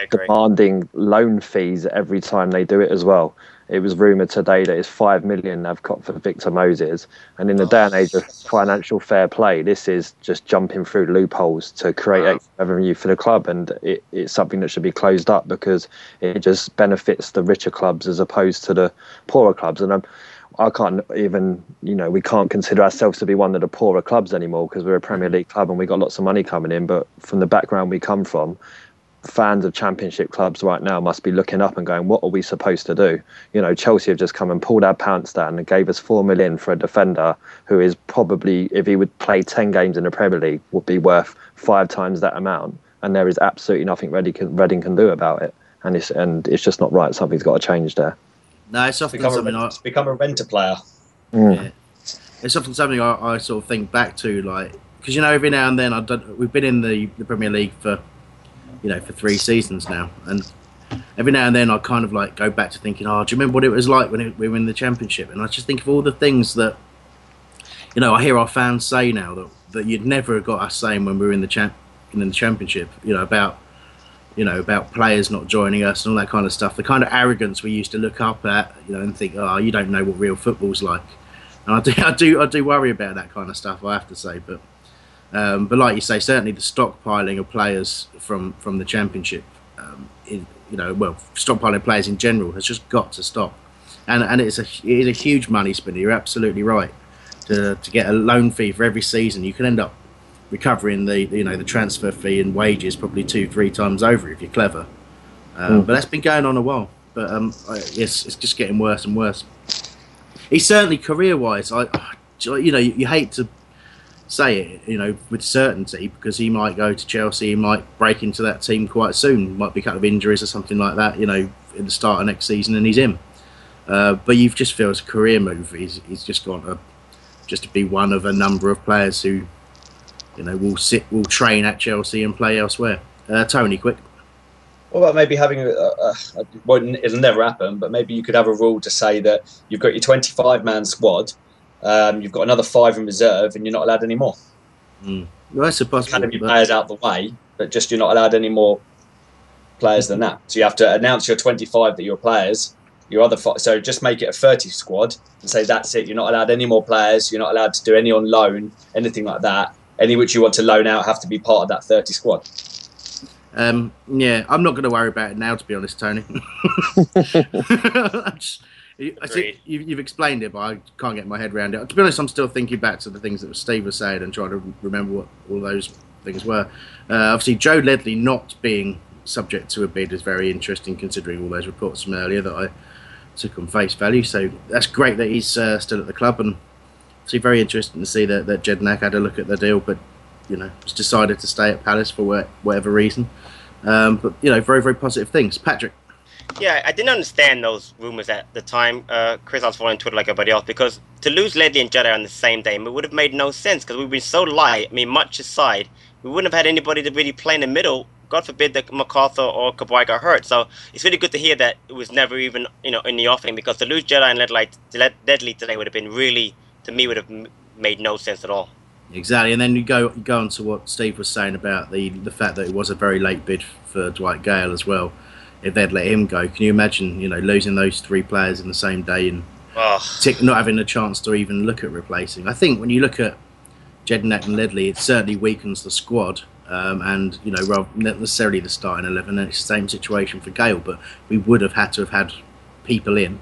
demanding loan fees every time they do it as well. It was rumoured today that it's five million they've got for Victor Moses, and in the day and age of financial fair play, this is just jumping through loopholes to create Wow. extra revenue for the club, and it, it's something that should be closed up because it just benefits the richer clubs as opposed to the poorer clubs. And um, I can't even, you know, we can't consider ourselves to be one of the poorer clubs anymore because we're a Premier League club and we got lots of money coming in. But from the background we come from, fans of championship clubs right now must be looking up and going, what are we supposed to do? You know, Chelsea have just come and pulled our pants down and gave us four million for a defender who is probably, if he would play 10 games in the Premier League, would be worth five times that amount. And there is absolutely nothing Reading can, Reading can do about it. And it's, and it's just not right. Something's got to change there. No, it's often Become a, something I, rent, become a renter player. Mm. Yeah. It's often something I, I sort of think back to, like because you know every now and then I've done, we've been in the, the Premier League for you know for three seasons now, and every now and then I kind of like go back to thinking, oh, do you remember what it was like when it, we were in the Championship? And I just think of all the things that you know I hear our fans say now that that you'd never have got us saying when we were in the champ in the Championship, you know about you know, about players not joining us and all that kind of stuff. The kind of arrogance we used to look up at, you know, and think, oh, you don't know what real football's like. And I do, I do, I do worry about that kind of stuff. I have to say, but, um, but like you say, certainly the stockpiling of players from from the championship um, in, you know, well, stockpiling players in general has just got to stop. And and it's a it is a huge money spinner. You're absolutely right. To to get a loan fee for every season, you can end up recovering the you know the transfer fee and wages probably two three times over if you're clever. Um, Mm. But that's been going on a while. But um, I, it's it's just getting worse and worse. He's certainly career wise. I, I- you know, you, you hate to say it, you know, with certainty because he might go to Chelsea, he might break into that team quite soon, might be couple of injuries or something like that, you know, in the start of next season, and he's in. Uh, but you've just feel as a career move, he's, he's just got to just to be one of a number of players who, you know, will sit, will train at Chelsea and play elsewhere. Uh, Tony, quick. What about maybe having a, a, a well, it'll never happen, but maybe you could have a rule to say that you've got your 25 man squad, um, you've got another five in reserve, and you're not allowed any more. Mm. Well, that's a possibility. Academy players out the way, but just you're not allowed any more players than that. So you have to announce your 25 that you're players. Your other five, so just make it a 30 squad and say that's it. You're not allowed any more players. You're not allowed to do any on loan, anything like that. Any which you want to loan out have to be part of that 30 squad. Um, yeah, I'm not going to worry about it now, to be honest, Tony. I'm just- I you, you've explained it, but I can't get my head around it. To be honest, I'm still thinking back to the things that Steve was saying and trying to remember what all those things were. Uh, obviously, Joe Ledley not being subject to a bid is very interesting, considering all those reports from earlier that I took on face value. So that's great that he's uh, still at the club, and it's very interesting to see that, that Jedinak had a look at the deal, but you know, decided to stay at Palace for whatever reason. Um, but you know, very very positive things. Patrick. Yeah, I didn't understand those rumors at the time. Uh, Chris, I was following Twitter like everybody else because to lose Ledley and Jedi on the same day, it would have made no sense because we've been so light. I mean, much aside, we wouldn't have had anybody to really play in the middle. God forbid that McArthur or Cabaye got hurt. So it's really good to hear that it was never even you know in the offing because to lose Jedi and Ledley, Ledley today would have been really to me would have made no sense at all. Exactly, and then you go go on to what Steve was saying about the the fact that it was a very late bid for Dwight Gayle as well. If they'd let him go, can you imagine? You know, losing those three players in the same day and not having a chance to even look at replacing. I think when you look at Jedinak and Ledley, it certainly weakens the squad. Um, and you know, rather, not necessarily the starting eleven. And it's the same situation for Gayle, but we would have had to have had people in,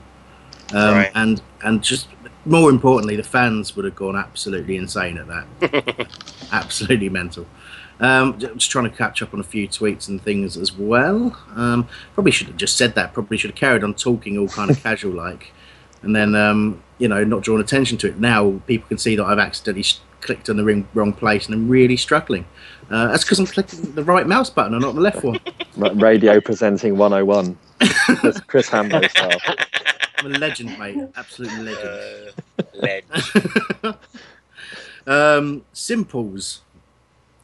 um, Right. and and just more importantly, the fans would have gone absolutely insane at that absolutely mental. Um, j- just trying to catch up on a few tweets and things as well. Um, probably should have just said that. Probably should have carried on talking all kind of casual like, and then um, you know not drawn attention to it. Now people can see that I've accidentally clicked on the ring, wrong place and I'm really struggling. Uh, that's because I'm clicking the right mouse button and not the left one. Radio presenting 101. Chris, Chris Hambo style. I'm a legend, mate. Absolute legend. Ledge. Um, Simples.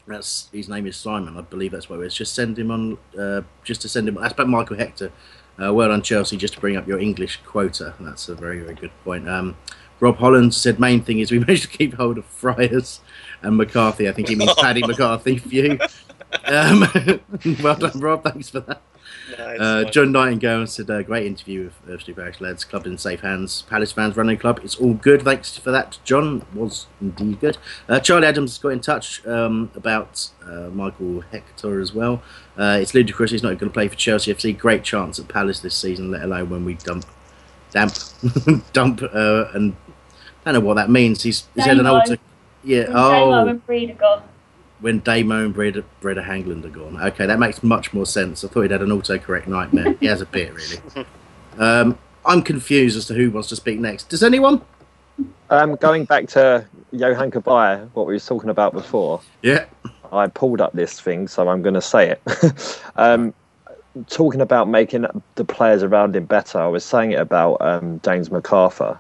That's his name is Simon, I believe that's where it is. Just send him on. Uh, just to send him. That's about Michael Hector. Uh, well done, Chelsea. Just to bring up your English quota. That's a very very good point. Um, Rob Holland said main thing is we managed to keep hold of Fryers and McCarthy. I think he means Paddy McCarthy for you. Um, well done, Rob. Thanks for that. Uh, John Nightingale said, uh, great interview with uh, Stu Parish lads. Club in safe hands. Palace fans running club. It's all good. Thanks for that, John. Was indeed good. Uh, Charlie Adams got in touch um, about uh, Michael Hector as well. Uh, it's ludicrous. He's not going to play for Chelsea FC. Great chance at Palace this season, let alone when we dump, damp, dump, uh, and I don't know what that means. He's, he's had an Damo. alter. Yeah. When Damo Oh when Damo and Brede, Brede Hangeland are gone. Okay, that makes much more sense. I thought he'd had an autocorrect nightmare. he has a bit, really. Um, I'm confused as to who wants to speak next. Does anyone? Um, going back to Yohan Cabaye, what we were talking about before. Yeah. I pulled up this thing, so I'm going to say it. um, talking about making the players around him better, I was saying it about um, James McArthur.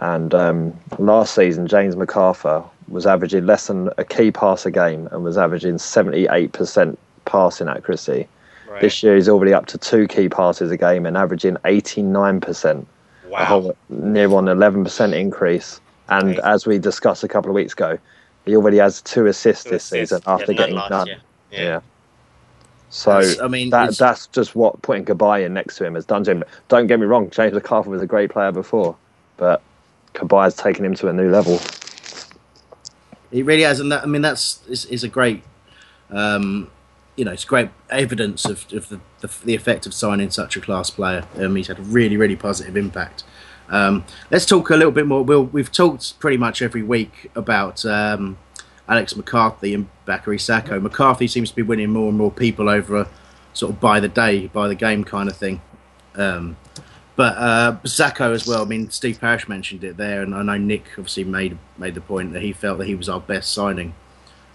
And um, last season, James McArthur was averaging less than a key pass a game and was averaging 78% passing accuracy. Right. This year, he's already up to two key passes a game and averaging 89%. A Wow. whole, near on 11% increase. And as we discussed a couple of weeks ago, he already has two assists Two this assists. season after Yeah, getting last none. Yeah. Yeah. So That's- I mean, that that's just what putting Cabaye in next to him has done to him. Don't get me wrong, James McCarthy was a great player before, but Cabaye's taken him to a new level. He really has, and that, I mean that's is, is a great um, you know, it's great evidence of, of the, the, the effect of signing such a class player. Um, he's had a really, really positive impact. Um, let's talk a little bit more. We'll, we've talked pretty much every week about um, Alex McCarthy and Bakary Sako. McCarthy seems to be winning more and more people over a sort of by the day, by the game kind of thing. Um, but uh, Sako as well. I mean, Steve Parish mentioned it there, and I know Nick obviously made made the point that he felt that he was our best signing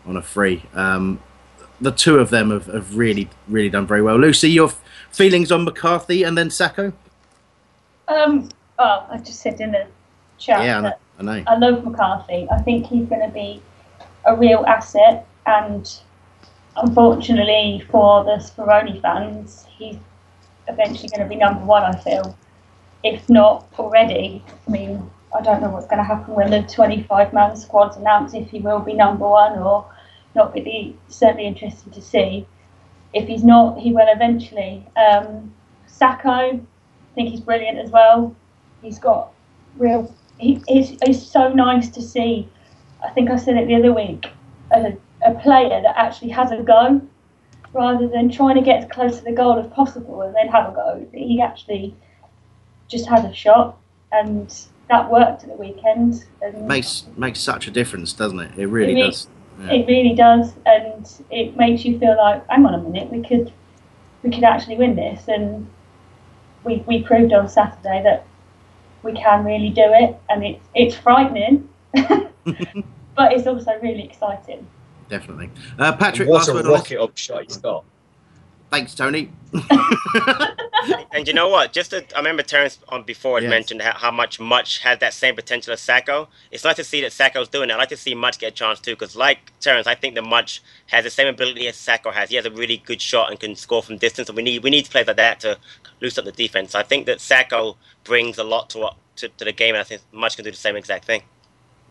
on a free. Um, the two of them have, have really, really done very well. Lucy, your f- feelings on McCarthy and then Sako? Um, well, I just said in the chat Yeah, I know. I know. I love McCarthy. I think he's going to be a real asset, and unfortunately for the Speroni fans, he's eventually going to be number one. I feel, if not already. I mean, I don't know what's going to happen when the 25-man squad's announced if he will be number one or not. But it's certainly interesting to see. If he's not, he will eventually. Um, Sako, I think he's brilliant as well. He's got real. He, it's so nice to see. I think I said it the other week. A, a player that actually has a go, rather than trying to get as close to the goal as possible and then have a go. He actually just had a shot, and that worked at the weekend. And Makes makes such a difference, doesn't it? It really It really- does. Yeah. It really does, and it makes you feel like, hang on a minute, we could, we could actually win this, and we we proved on Saturday that we can really do it, and it's it's frightening, but it's also really exciting. Definitely. Uh, Patrick, what last a word on this? rocket up shot he's got. Thanks, Tony. And you know what? Just to, I remember Terence on um, before had Yes. mentioned how, how much Mutch has that same potential as Sako. It's nice to see that Sako's doing it. I like to see Mutch get a chance too, because like Terence, I think that Mutch has the same ability as Sako has. He has a really good shot and can score from distance, and we need we need players like that to loosen up the defense. I think that Sako brings a lot to what to, to the game, and I think Mutch can do the same exact thing.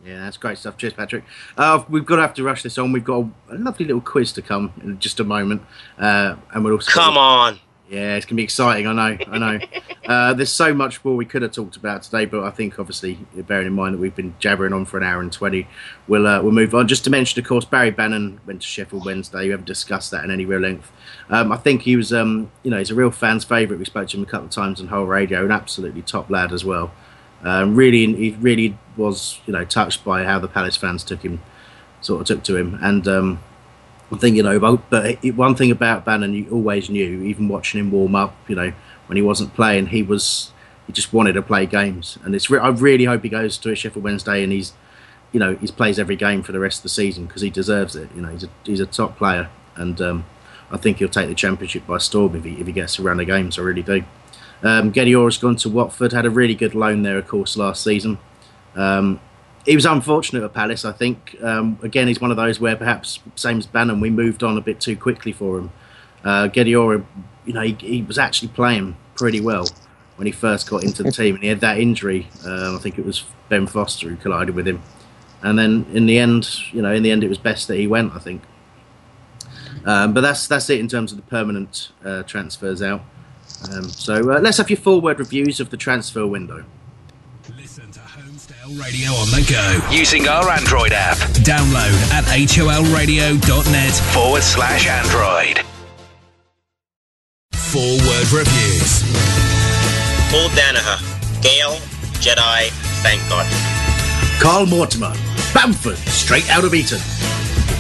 Yeah, that's great stuff. Cheers, Patrick. Uh, we've got to have to rush this on. We've got a, lovely little quiz to come in just a moment, uh, and we'll also Come on. Yeah, it's gonna be exciting. I know, I know. uh, there's so much more we could have talked about today, but I think obviously, bearing in mind that we've been jabbering on for an hour and twenty, we'll uh, we'll move on. Just to mention, of course, Barry Bannan went to Sheffield Wednesday. We haven't discussed that in any real length. Um, I think he was, um, you know, he's a real fan's favourite. We spoke to him a couple of times on whole radio, an absolutely top lad as well. Um, really, he really was, you know, touched by how the Palace fans took him, sort of took to him, and. Um, I think you know, but, it, one thing about Bannan, you always knew, even watching him warm up, you know, when he wasn't playing, he was he just wanted to play games, and it's re- I really hope he goes to a Sheffield Wednesday and he's, you know, he plays every game for the rest of the season because he deserves it. You know, he's a he's a top player, and um, I think he'll take the championship by storm if he if he gets to run the games. I really do. Um, has gone to Watford, had a really good loan there, of course, last season. Um, he was unfortunate at Palace, I think. Um, again, he's one of those where perhaps, same as Bannan, we moved on a bit too quickly for him. Uh, Geddy Orr, you know, he, he was actually playing pretty well when he first got into the team, and he had that injury. Uh, I think it was Ben Foster who collided with him, and then in the end, you know, in the end, it was best that he went. I think. Um, but that's that's it in terms of the permanent uh, transfers out. Um, so uh, let's have your forward reviews of the transfer window. Radio on the go. Using our Android app. Download at holradio.net forward slash Android. Four word reviews. Paul Danaher, Gayle, Jedi, thank God. Carl Mortimer, Bamford, straight out of Eton.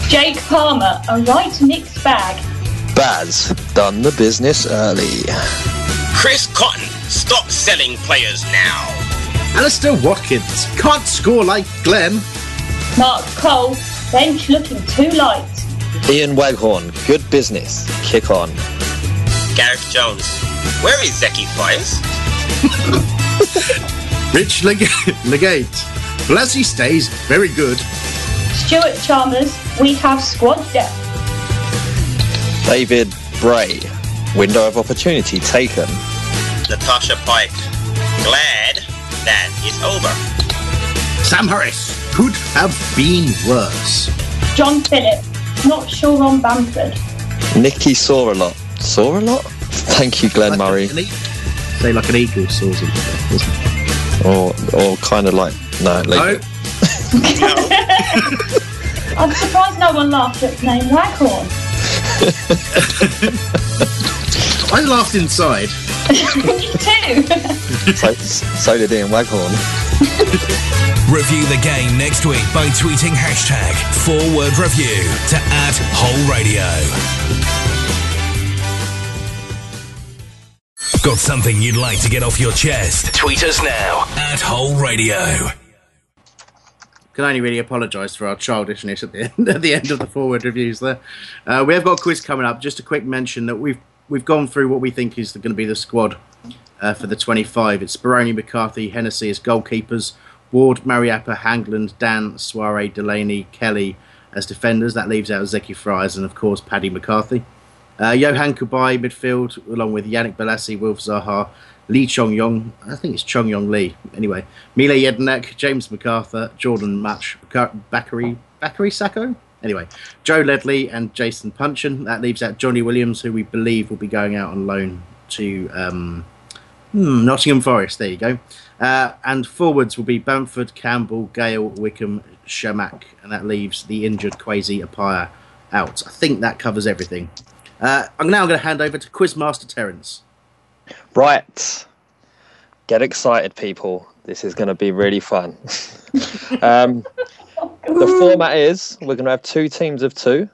Jake Palmer, a right mixed bag. Baz, done the business early. Chris Cotton, stop selling players now. Alistair Watkins, can't score like Glenn. Mark Cole, bench looking too light. Ian Waghorn, good business. Kick on. Gareth Jones, where is Zeki Fryers? Rich Leg- Legate, Bolasie stays very good. Stuart Chalmers, we have squad depth. David Bray, window of opportunity taken. Natasha Pike, glad that is over. Sam Harris, could have been worse. John Phillips, not sure on Bamford. Nicky saw a lot. Saw a lot? Thank you, Glenn Murray. Say like an eagle saws it. Or, or kind of like, no, leave it. I'm surprised no one laughed at the name Waghorn. I laughed inside. Me too. so, so did Ian Waghorn. Review the game next week by tweeting hashtag forward review to at whole radio. Got something you'd like to get off your chest? Tweet us now at whole radio. Can only really apologise for our childishness at the end, at the end of the forward reviews. There, uh, we have got a quiz coming up. Just a quick mention that we've we've gone through what we think is going to be the squad uh, for the 25. It's Speroni, McCarthy, Hennessy as goalkeepers, Ward, Mariappa, Hangeland, Dann, Souaré, Delaney, Kelly as defenders. That leaves out Zeki Fryers and, of course, Paddy McCarthy. Uh, Yohan Cabaye, midfield, along with Yannick Bolasie, Wilf Zaha, Lee Chung Yong, I think it's Chung Yong Lee. Anyway, Mile Jedinak, James McArthur, Jordon Mutch, Bakary, Bakary Sako? Anyway, Joe Ledley and Jason Puncheon. That leaves out Johnny Williams, who we believe will be going out on loan to um, hmm, Nottingham Forest. There you go. Uh, and forwards will be Bamford, Campbell, Gayle, Wickham, Chamakh, and that leaves the injured Kwesi Appiah out. I think that covers everything. Uh, I'm now going to hand over to Quizmaster Terence. Right. Get excited, people. This is going to be really fun. um, the format is we're going to have two teams of two.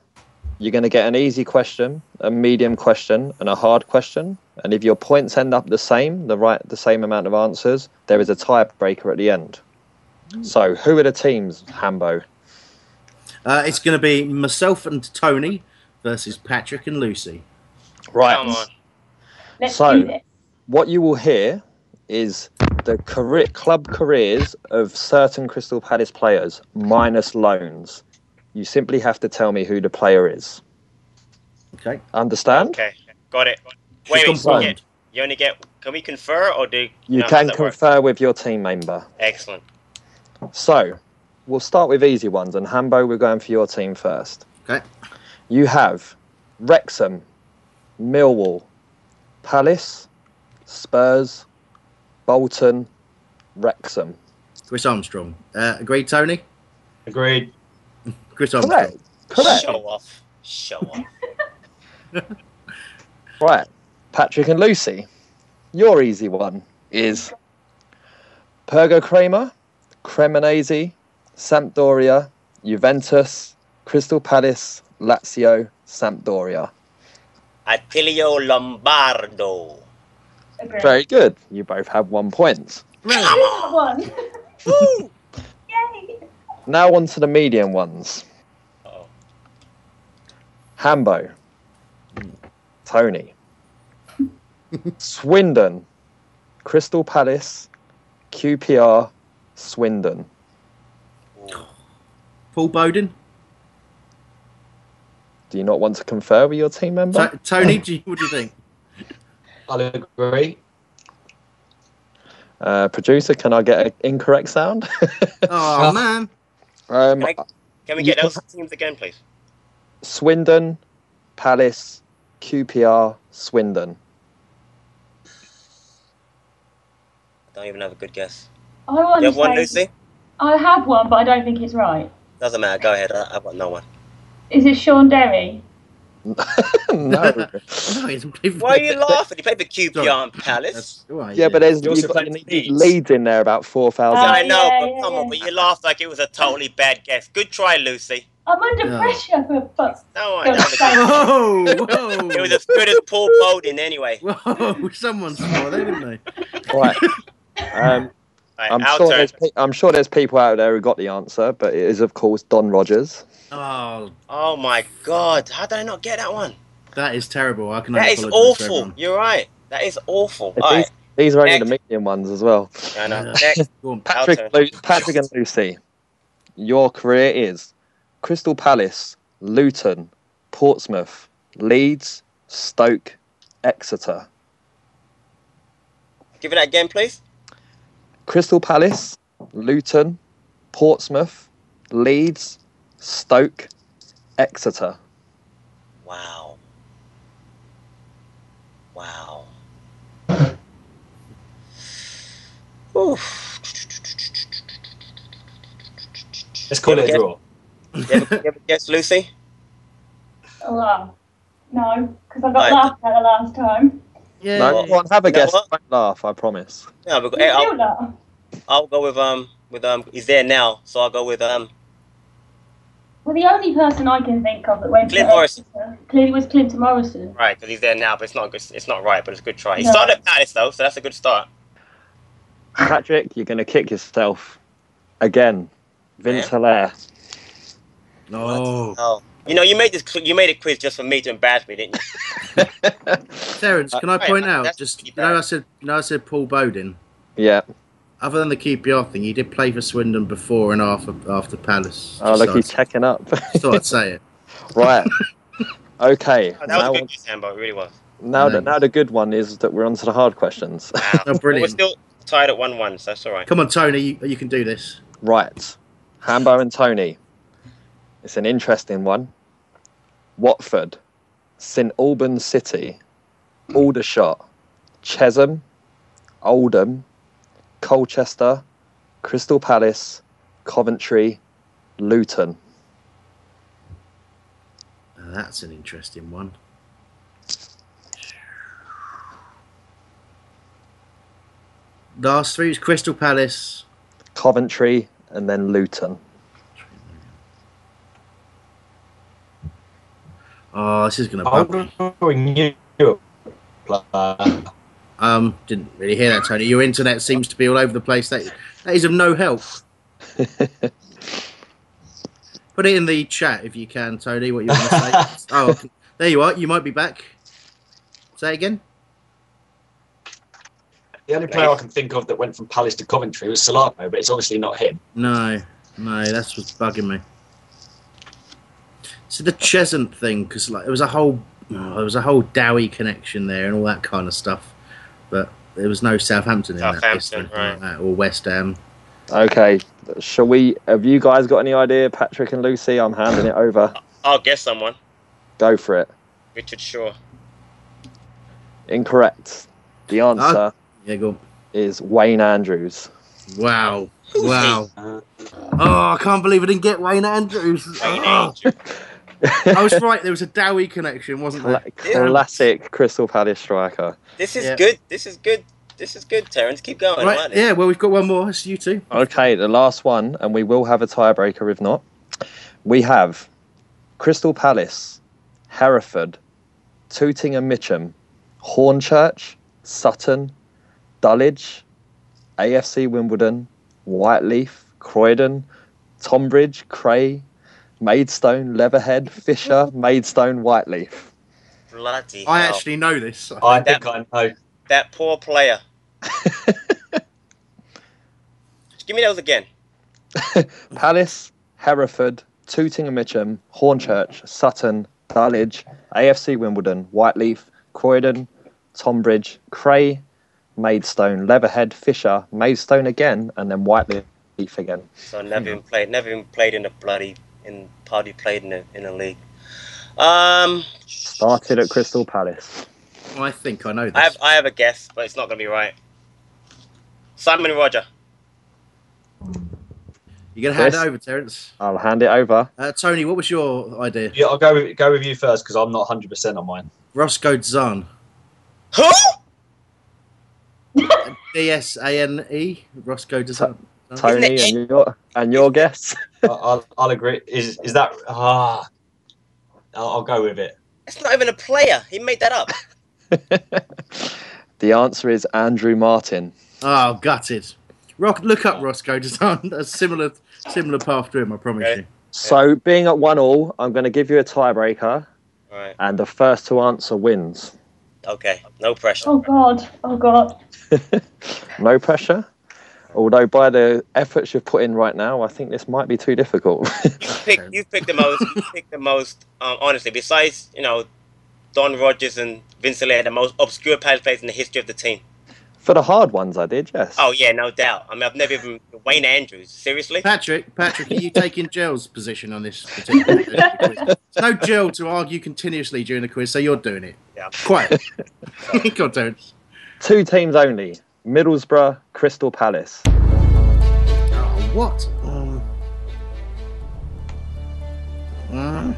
You're going to get an easy question, a medium question, and a hard question. And if your points end up the same, the right, the same amount of answers, there is a tiebreaker at the end. So, who are the teams, Hambo? Uh, it's going to be myself and Tony versus Patrick and Lucy. Right. Let's So- do this. What you will hear is the career, club careers of certain Crystal Palace players minus loans. You simply have to tell me who the player is. Okay. Understand? Okay, got it. She's Wait, wait, so you, get, you only get. Can we confer or do You no, can does that work? confer with your team member. Excellent. So, we'll start with easy ones, and Hambo, we're going for your team first. Okay. You have Wrexham, Millwall, Palace, Spurs, Bolton, Wrexham. Chris Armstrong. Uh, agreed, Tony? Agreed. Chris Armstrong. Correct. Correct. Show off. Show off. Right, Patrick and Lucy. Your easy one is Pergocrema, Cremonese, Sampdoria, Juventus, Crystal Palace, Lazio, Sampdoria. Attilio Lombardo. Agreed. Very good. You both have one point. That one. Yay. Now on to the medium ones. Hambo, Tony, Swindon, Crystal Palace, QPR, Swindon. Paul Bowden? Do you not want to confer with your team member? To- Tony, do you, what do you think? I'll agree. Uh, producer, can I get an incorrect sound? Oh, man. um, Can, I, can we you get those teams again, please? Swindon, Palace, QPR, Swindon. I don't even have a good guess. I want You have one, Lucy? I have one, but I don't think it's right. Doesn't matter. Go ahead. I've got no one. Is it Sean Derry? No. No, he's played for- Why are you laughing? You played for QPR and Palace. That's- all right, Yeah, but there's You also you've got played you need Leeds. leads in there about four thousand. Yeah, Oh, I know, yeah, but yeah, come yeah. on, but you laughed like it was a totally bad guess. Good try, Lucy. I'm under Yeah. pressure for fuck. No, I know. say Whoa, It was whoa. as good as Paul Bowden anyway. Whoa, someone swore there, didn't they? Right. Um, Right, I'm sure there's pe- I'm sure there's people out there who got the answer, but it is of course Don Rogers. Oh, Oh my god, how did I not get that one? that is terrible. I can That only to awful. You're right. That is awful. These, All right. these are only the Next. medium ones as well. I know. Next. Patrick, Our. Lu- Patrick and Lucy, your career is Crystal Palace, Luton, Portsmouth, Leeds, Stoke, Exeter. Give it that again, please. Crystal Palace, Luton, Portsmouth, Leeds, Stoke, Exeter. Wow. Wow. Oof. Let's call it a Okay. draw. You ever, you ever guess, Lucy? Oh, wow. No, because I got Right. laughed at the last time. Yeah. No, go on, have a You guess. Don't laugh, I promise. Yeah, but, hey, I'll. I'll go with um with um. He's there now, so I'll go with um. Well, the only person I can think of that went Clinton Morrison. Exeter clearly was Clinton Morrison. Right, because he's there now, but it's not good. It's not right, but it's a good try. He No. started at Palace though, so that's a good start. Patrick, you're going to kick yourself again. Vince Hilaire. No. Oh, you know, you made this. You made a quiz just for me to embarrass me, didn't you? Terence, uh, can I point right, out just you know. I said you know I said Paul Bowden. Yeah. Other than the QPR thing, he did play for Swindon before and after after Palace. Oh, Just look, he's I'd- checking up. just thought I'd say it. right. Okay. Oh, that Now, was a good quiz, Sambo. It really was. now, the, now the good one is that we're on to the hard questions. Wow. Oh, But we're still tied at one-one, so that's all right. Come on, Tony, you, you can do this. Right. Hambo and Tony. It's an interesting one. Watford, St Albans City, Aldershot, Chesham, Oldham, Colchester, Crystal Palace, Coventry, Luton. Now, that's an interesting one. Last three is Crystal Palace. Coventry, and then Luton. Oh, this is going to bug me. Oldham knew player. Um, didn't really hear that, Tony. Your internet seems to be all over the place. That that is of no help. Put it in the chat if you can, Tony. What you want to say? oh, there you are. You might be back. Say it again. The only player I can think of that went from Palace to Coventry was Salako, but it's obviously not him. No, no, that's what's bugging me. So the Chesant thing, because like it was a whole, oh, there was a whole Dowie connection there and all that kind of stuff, but there was no Southampton in that list or, like that, or West Ham. Okay, shall we? Have you guys got any idea, Patrick and Lucy? I'm handing it over. I'll guess someone. Go for it. Richard Shaw. Incorrect. The ah, answer Yeah, go. is Wayne Andrews. Wow, wow. Oh, I can't believe I didn't get Wayne Andrews. Oh. I was right. There was a Dowie connection, wasn't there? Cla- Classic Crystal Palace striker. This is Yeah. good. This is good. This is good, Terence. Keep going. I Right, yeah. Well, we've got one more. It's you two. Okay, the last one, and we will have a tiebreaker if not. We have Crystal Palace, Hereford, Tooting and Mitcham, Hornchurch, Sutton, Dulwich, AFC Wimbledon, Whyteleafe, Croydon, Tonbridge, Cray, Maidstone, Leatherhead, Fisher, Maidstone, Whyteleafe. Bloody I hell. actually know this. I think I know. That poor player. Just give me those again. Palace, Hereford, Tooting and Mitcham, Hornchurch, Sutton, Dulwich, AFC Wimbledon, Whyteleafe, Croydon, Tonbridge, Cray, Maidstone, Leatherhead, Fisher, Maidstone again, and then Whyteleafe again. So never even played. Never even played in a bloody in hardly played in a in a league. Um, Started at Crystal Palace. I think I know this. I have I have a guess, but it's not gonna be right. Simon Rodger. You're gonna hand it over, Terence. I'll hand it over. Uh, Tony, what was your idea? Yeah, I'll go with, go with you first because I'm not 100 percent on mine. Roscoe D'Sane. Who? D S A N E. Roscoe D'Sane. Tony, and your and your guess. I- I'll, I'll agree. Is is that? Ah, I'll, I'll go with it. It's not even a player. He made that up. The answer is Andrew Martin. Oh, gutted. Rock, look up Roscoe D'Sane. A similar, similar path to him. I promise you. So, being at one all, I'm going to give you a tiebreaker, Right. and the first to answer wins. Okay. No pressure. Oh God, oh God. No pressure. Although, by the efforts you've put in right now, I think this might be too difficult. Pick, you picked the most. You picked the most. Um, honestly, besides you know, Don Rogers and Vince Hilaire, the most obscure Palace players in the history of the team. For the hard ones, I did, yes. Oh yeah, no doubt. I mean, I've never even Wayne Andrews. Seriously? Patrick, Patrick, are you taking Gell's position on this particular quiz? There's no Gell to argue continuously during the quiz, so you're doing it. Yeah. Quiet. God, Terence. Two teams only Middlesbrough, Crystal Palace. Oh, what? Um, uh,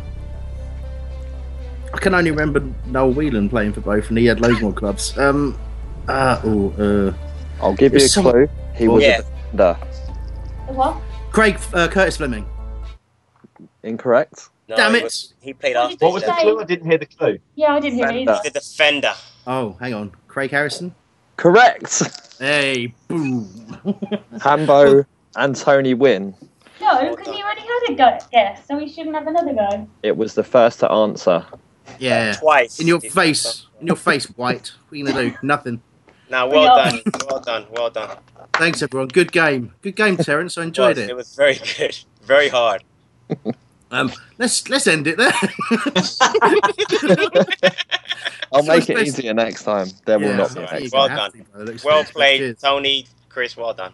I can only remember Noel Whelan playing for both, and he had loads more clubs. Um, uh, oh, uh, I'll give you a It's some- clue. He was Yeah. a defender. What? Craig uh, Curtis Fleming. Incorrect. No, Damn he it. was- he played after. What was the clue? I didn't hear the clue. Yeah, I didn't hear it Defender. The defender. Oh, hang on, Craig Harrison. Correct. Hey, boom. Hambo and Tony win. No, because he already had a go- guess, so he shouldn't have another go. It was the first to answer. Yeah, Twice. in your face, in your face, White. What are you gonna do? Nothing. Now, well are- done, well done, well done. Thanks, everyone. Good game. Good game, Terence. I enjoyed was, it. It was very good, very hard. Um, let's let's end it there. I'll So make it it's- easier next time. There will Yeah, not be a so next you Well done. to, brother. Looks Well played, Tony, Chris. Well done.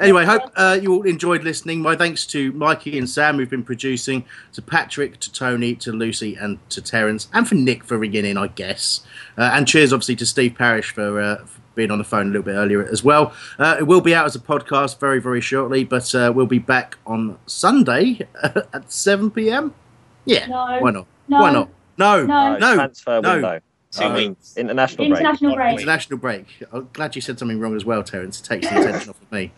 Anyway, hope uh, you all enjoyed listening. My thanks to Mikey and Sam who've been producing, to Patrick, to Tony, to Lucy, and to Terence, and for Nick for ringing in, I guess. Uh, and cheers, obviously, to Steve Parish for, uh, for being on the phone a little bit earlier as well. Uh, it will be out as a podcast very, very shortly, but uh, we'll be back on Sunday at 7 p.m. Yeah, No. why not? No. Why not? No, No. no, transfer no. window. Two Um, weeks. International break. International break. International break. I'm glad you said something wrong as well, Terence. It takes the attention off of me.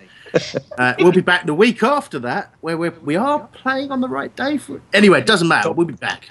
Uh, we'll be back the week after that, where we're, we are playing on the right day for it. Anyway, it doesn't matter. We'll be back.